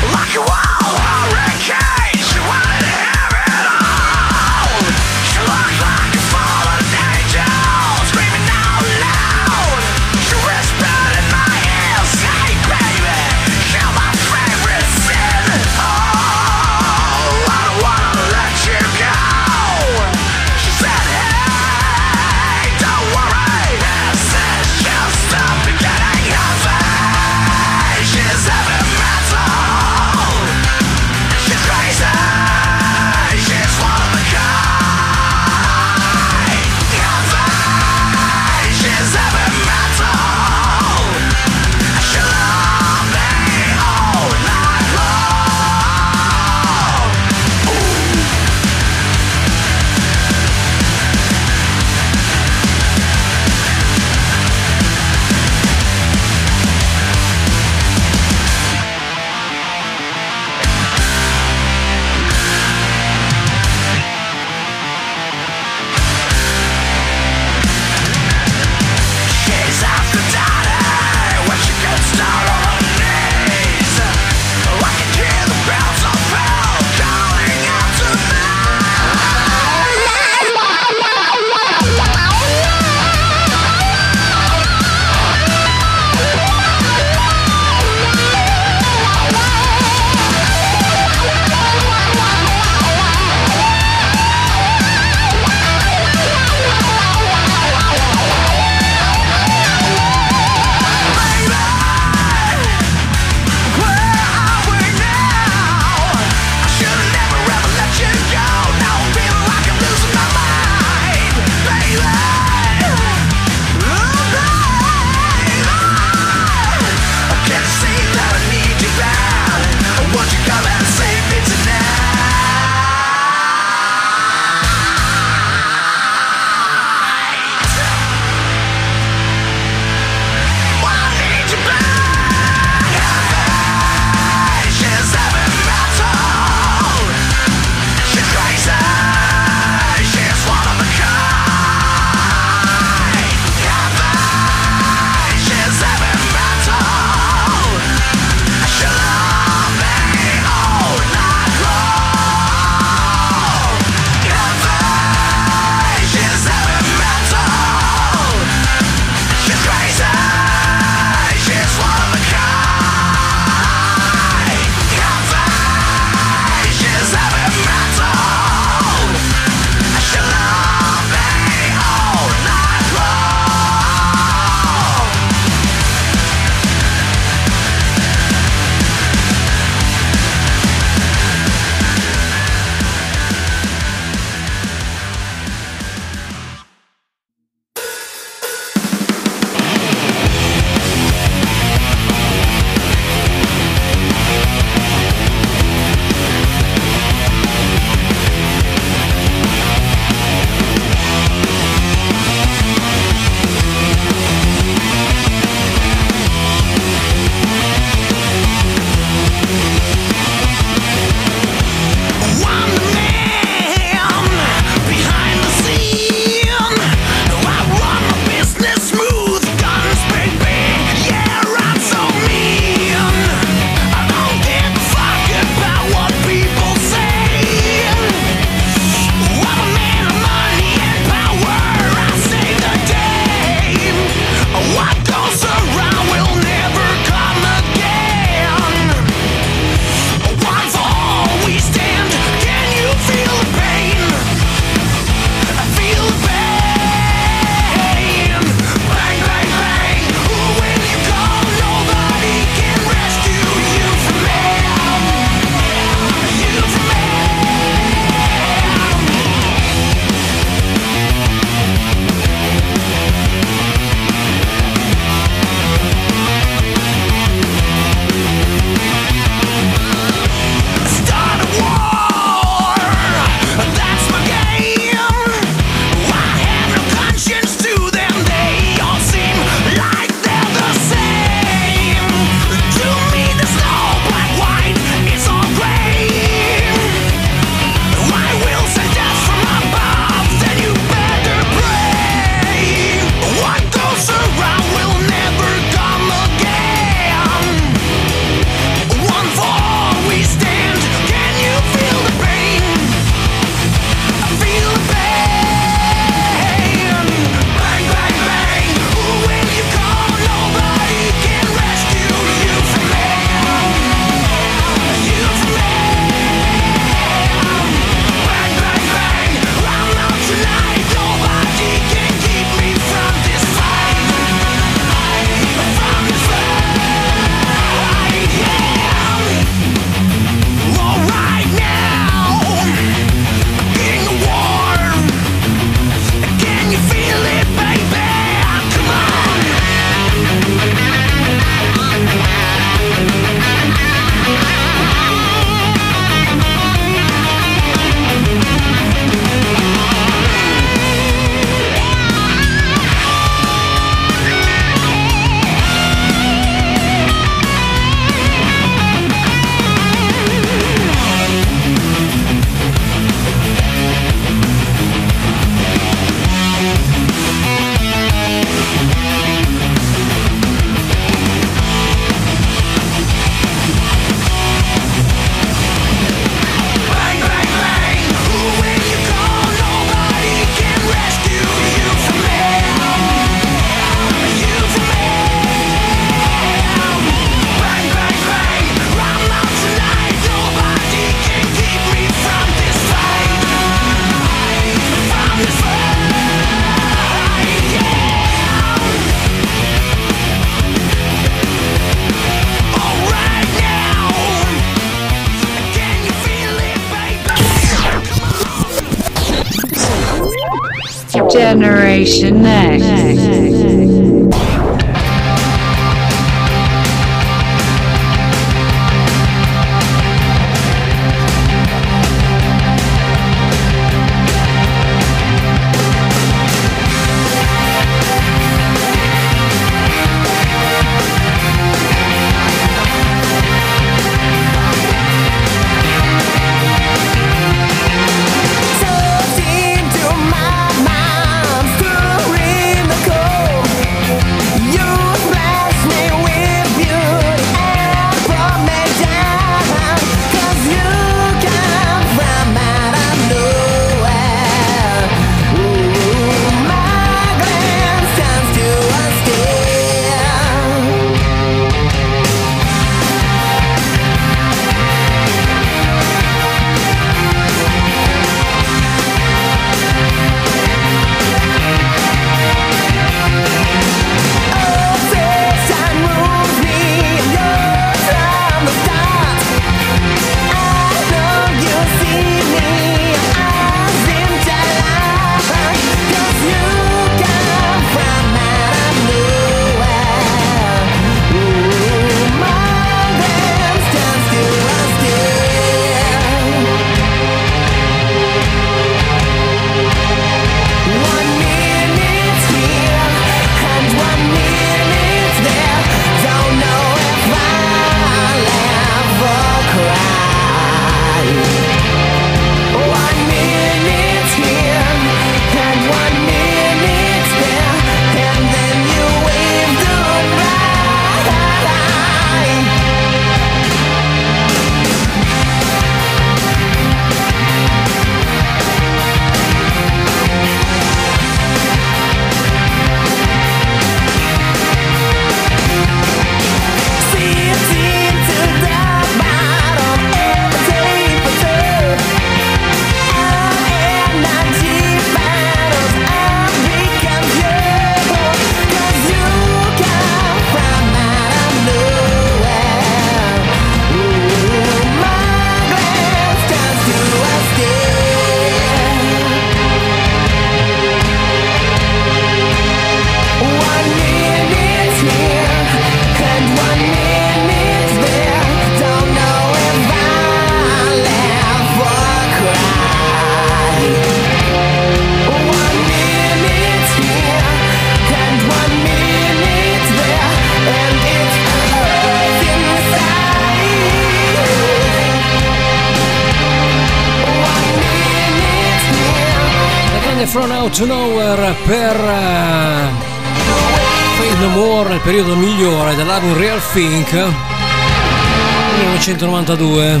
Think 1992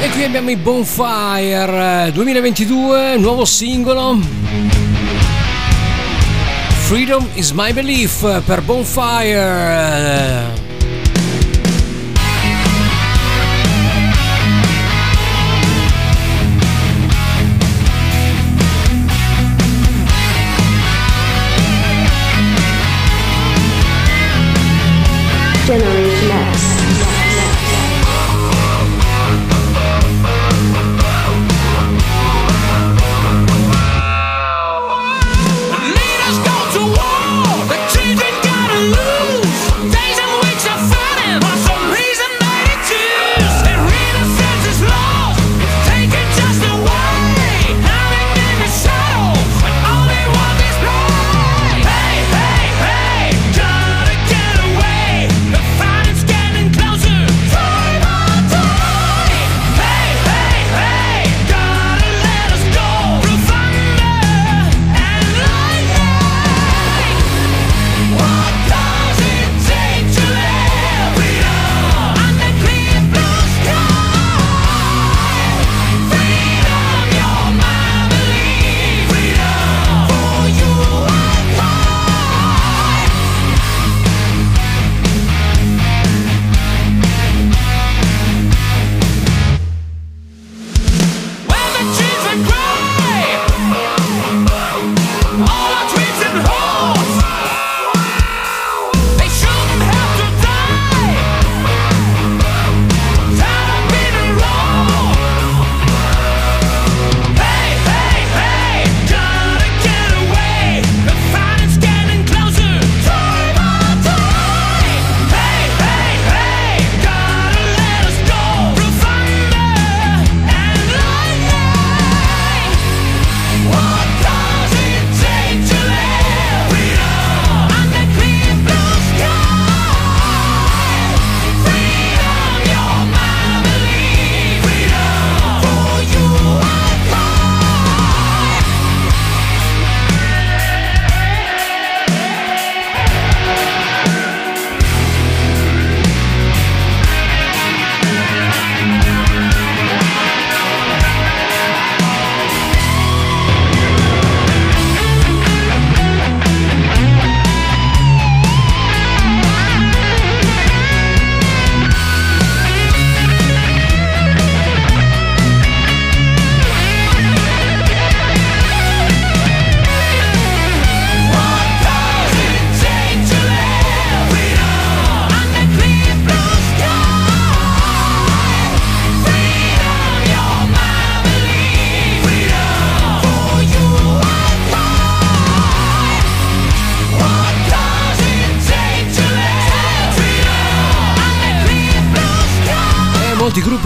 E qui abbiamo i Bonfire eh, 2022, nuovo singolo. Freedom is my belief eh, per Bonfire eh,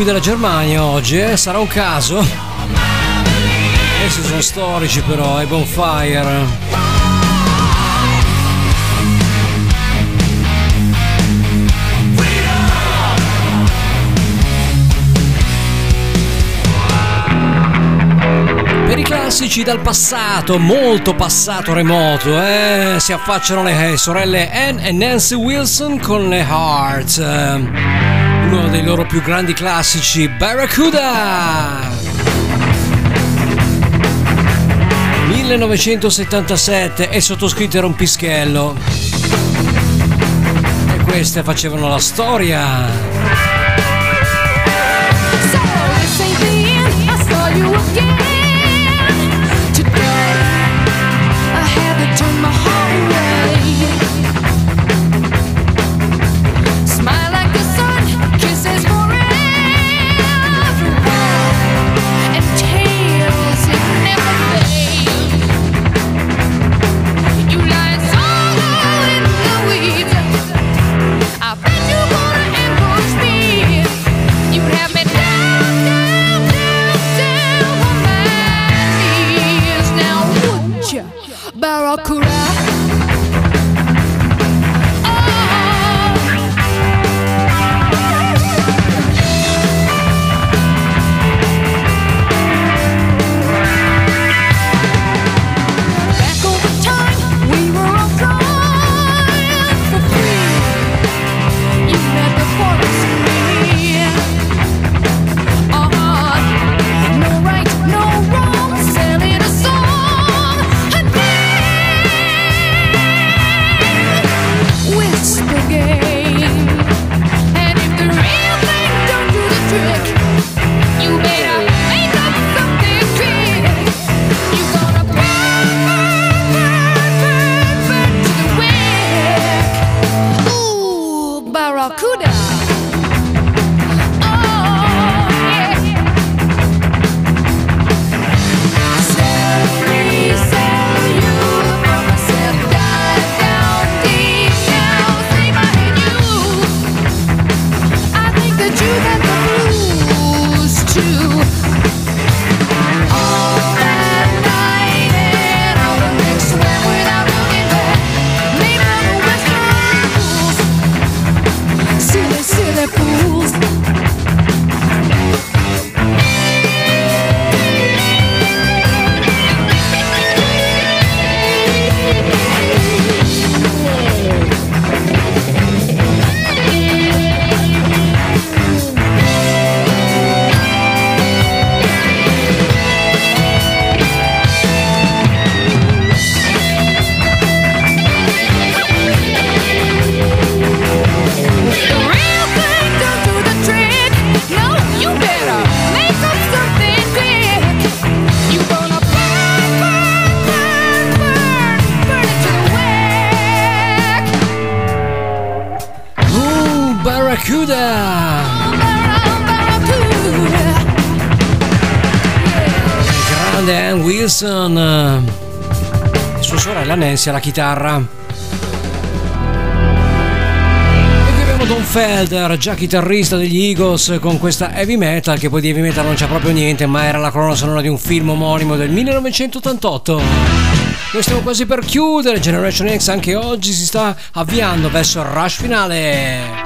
colpi della Germania oggi, eh? sarà un caso? Questi sono storici però, eh, i Bonfire. classici dal passato, molto passato remoto, eh? si affacciano le eh, sorelle Anne e Nancy Wilson con le Hearts. Eh uno dei loro più grandi classici, Barracuda! 1977 e sottoscritto era un pischello. E queste facevano la storia. sia la chitarra. E qui abbiamo Don Felder, già chitarrista degli Eagles, con questa heavy metal, che poi di heavy metal non c'è proprio niente, ma era la colonna sonora di un film omonimo del 1988. Noi stiamo quasi per chiudere, Generation X anche oggi si sta avviando verso il rush finale.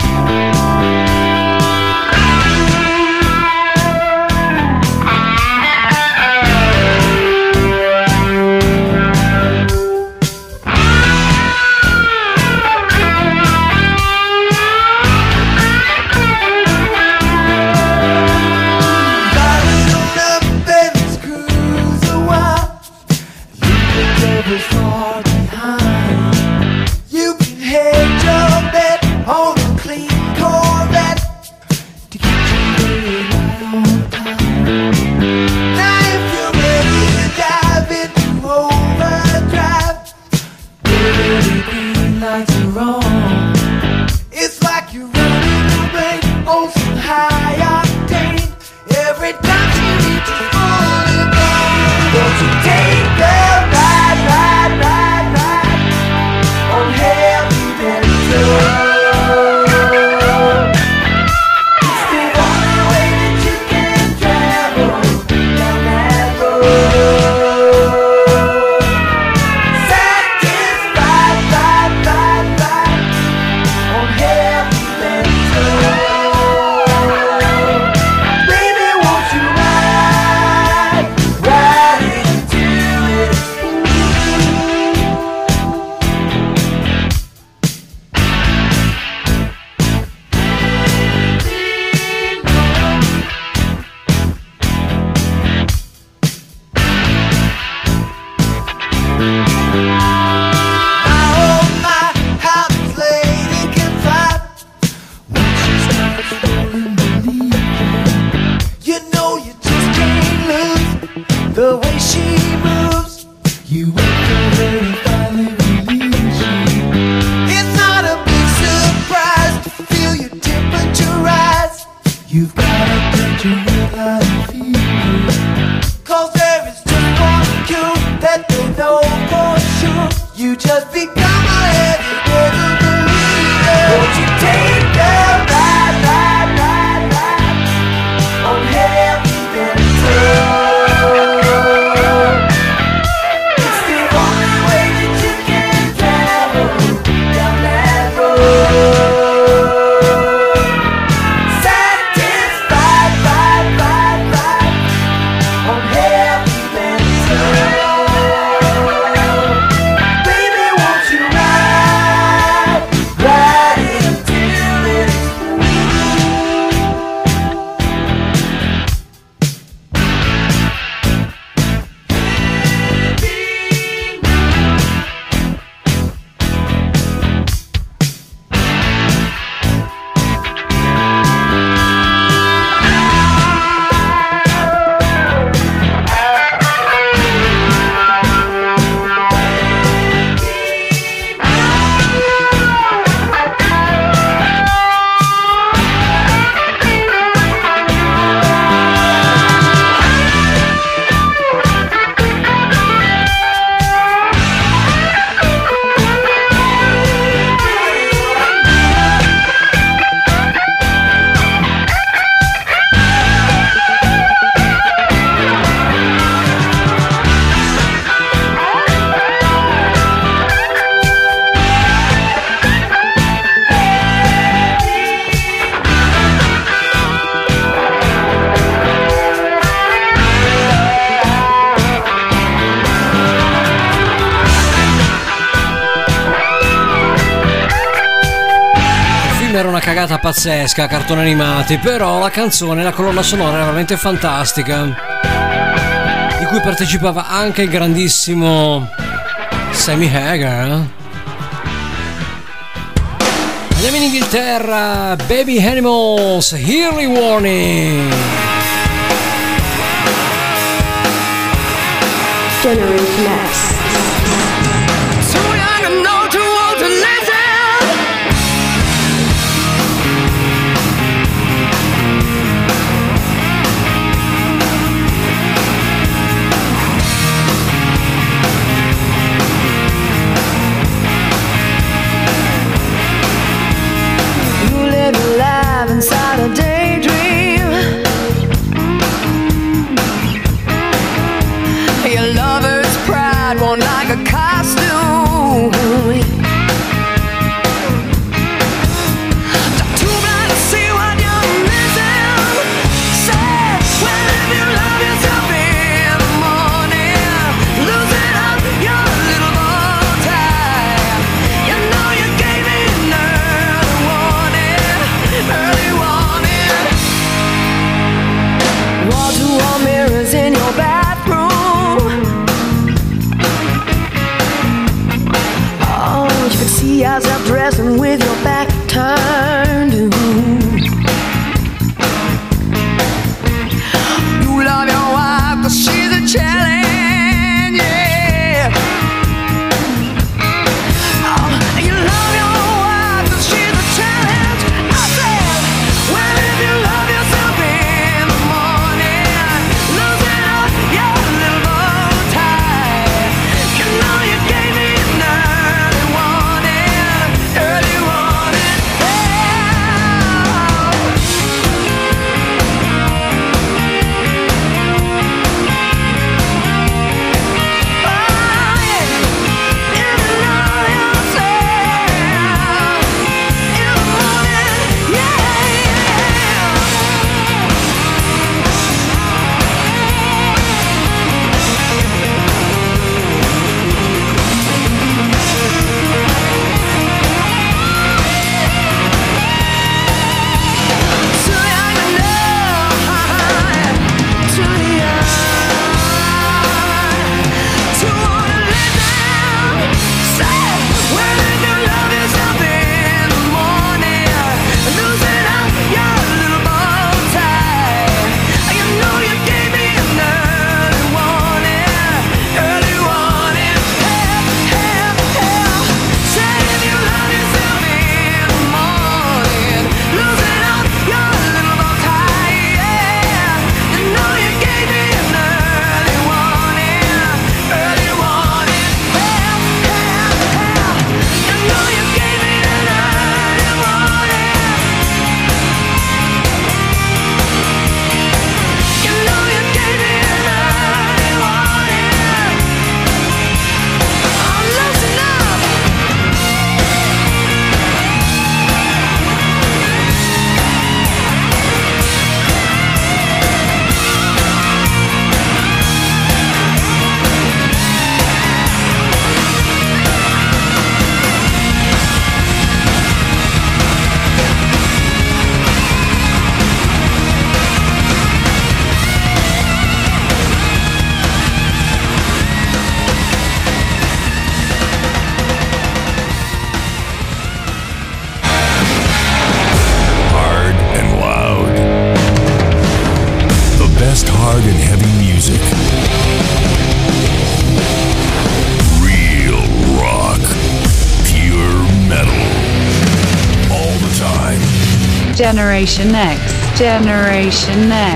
A cartoni animati, però la canzone, la colonna sonora era veramente fantastica, di cui partecipava anche il grandissimo Sammy Hagar. Eh? Andiamo in Inghilterra, Baby Animals, Early Warning. Generation X. Generation X. Generation X.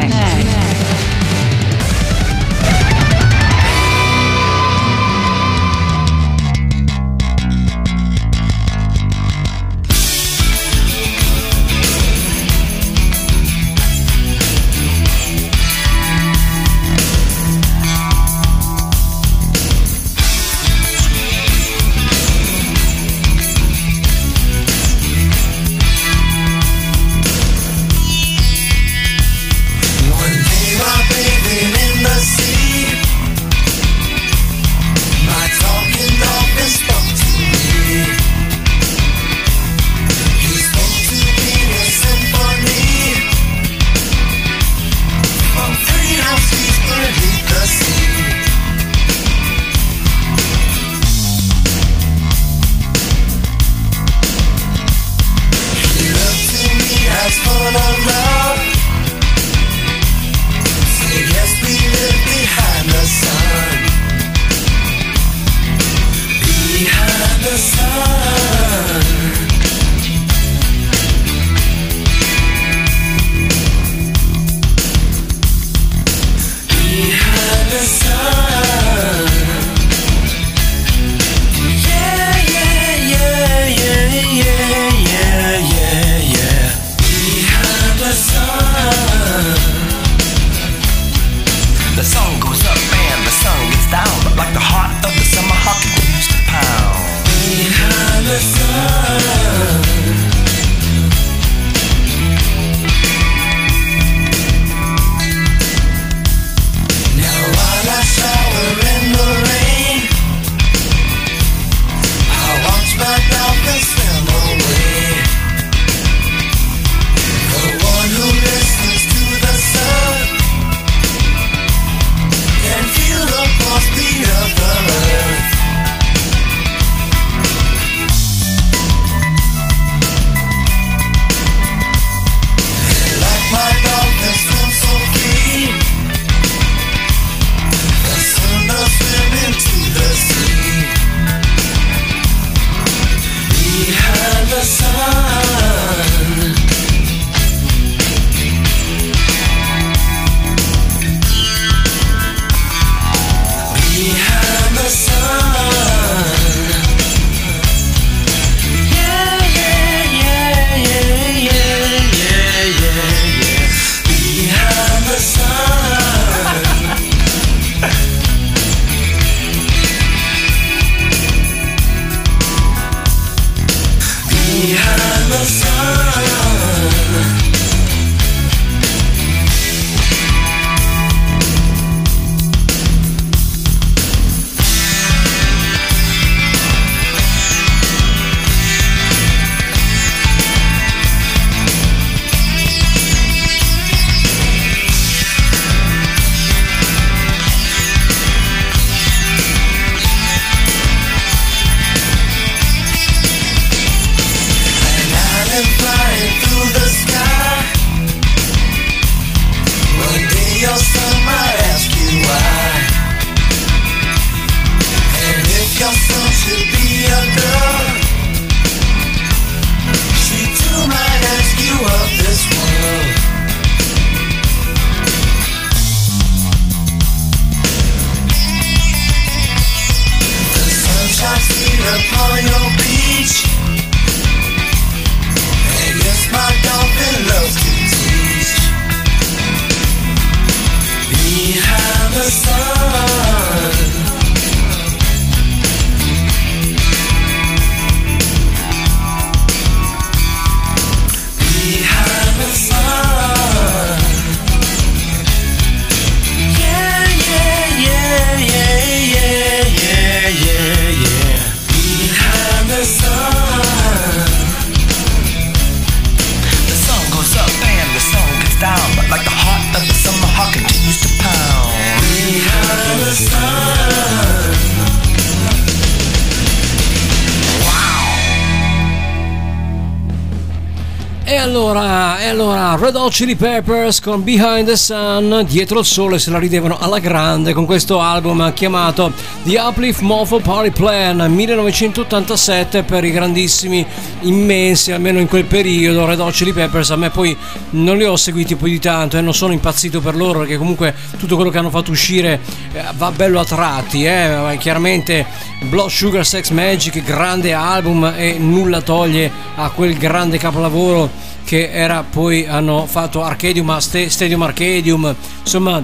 Red Hot Chili Peppers con Behind the Sun, dietro il sole se la ridevano alla grande con questo album chiamato The Uplift Mofo Party Plan 1987 per i grandissimi, immensi, almeno in quel periodo, Red Hot Chili Peppers. A me poi non li ho seguiti poi di tanto e non sono impazzito per loro perché comunque tutto quello che hanno fatto uscire eh, va bello a tratti, eh. chiaramente Blood Sugar Sex Magic, grande album e nulla toglie a quel grande capolavoro che era poi hanno fatto Arcadium a Sta- Stadium Arcadium, insomma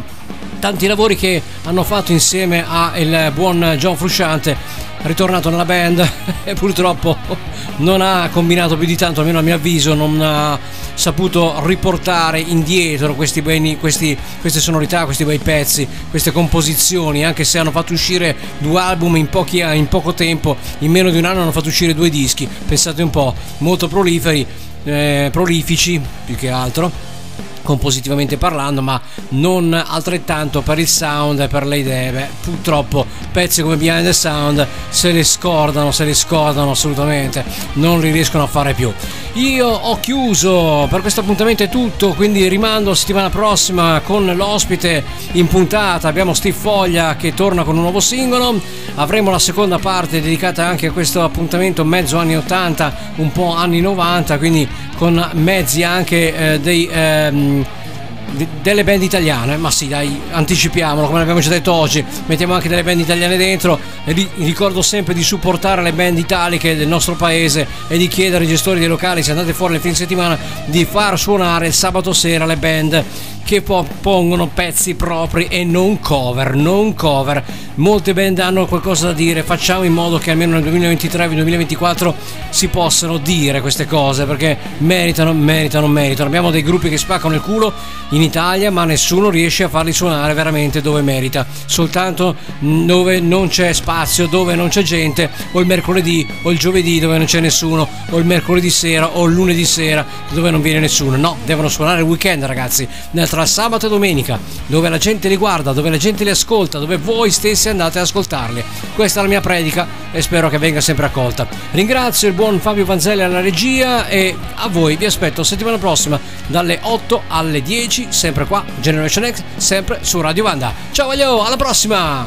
tanti lavori che hanno fatto insieme al buon John Frusciante ritornato nella band e purtroppo non ha combinato più di tanto, almeno a mio avviso, non ha saputo riportare indietro questi beni, questi, queste sonorità, questi bei pezzi, queste composizioni, anche se hanno fatto uscire due album in, pochi, in poco tempo, in meno di un anno hanno fatto uscire due dischi, pensate un po', molto proliferi, eh, prolifici più che altro compositivamente parlando, ma non altrettanto per il sound e per le idee. Beh, purtroppo pezzi come Behind the Sound se li scordano, se li scordano assolutamente, non li riescono a fare più. Io ho chiuso per questo appuntamento è tutto, quindi rimando settimana prossima con l'ospite in puntata. Abbiamo Steve Foglia che torna con un nuovo singolo. Avremo la seconda parte dedicata anche a questo appuntamento mezzo anni 80, un po' anni 90, quindi con mezzi anche eh, dei ehm, delle band italiane, ma sì dai, anticipiamolo come abbiamo già detto oggi, mettiamo anche delle band italiane dentro e ri- ricordo sempre di supportare le band italiche del nostro paese e di chiedere ai gestori dei locali se andate fuori nel fine settimana di far suonare il sabato sera le band che po- pongono pezzi propri e non cover, non cover. Molte band hanno qualcosa da dire, facciamo in modo che almeno nel 2023-2024 si possano dire queste cose perché meritano, meritano, meritano. Abbiamo dei gruppi che spaccano il culo in Italia, ma nessuno riesce a farli suonare veramente dove merita, soltanto dove non c'è spazio, dove non c'è gente, o il mercoledì o il giovedì dove non c'è nessuno, o il mercoledì sera o il lunedì sera dove non viene nessuno. No, devono suonare il weekend, ragazzi, nel- tra sabato e domenica, dove la gente li guarda, dove la gente li ascolta, dove voi stessi andate ad ascoltarli. Questa è la mia predica e spero che venga sempre accolta. Ringrazio il buon Fabio Vanzelli alla regia e a voi vi aspetto settimana prossima dalle 8 alle 10, sempre qua, Generation X, sempre su Radio Vanda. Ciao Vaglio, alla prossima!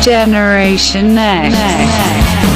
Generation Next.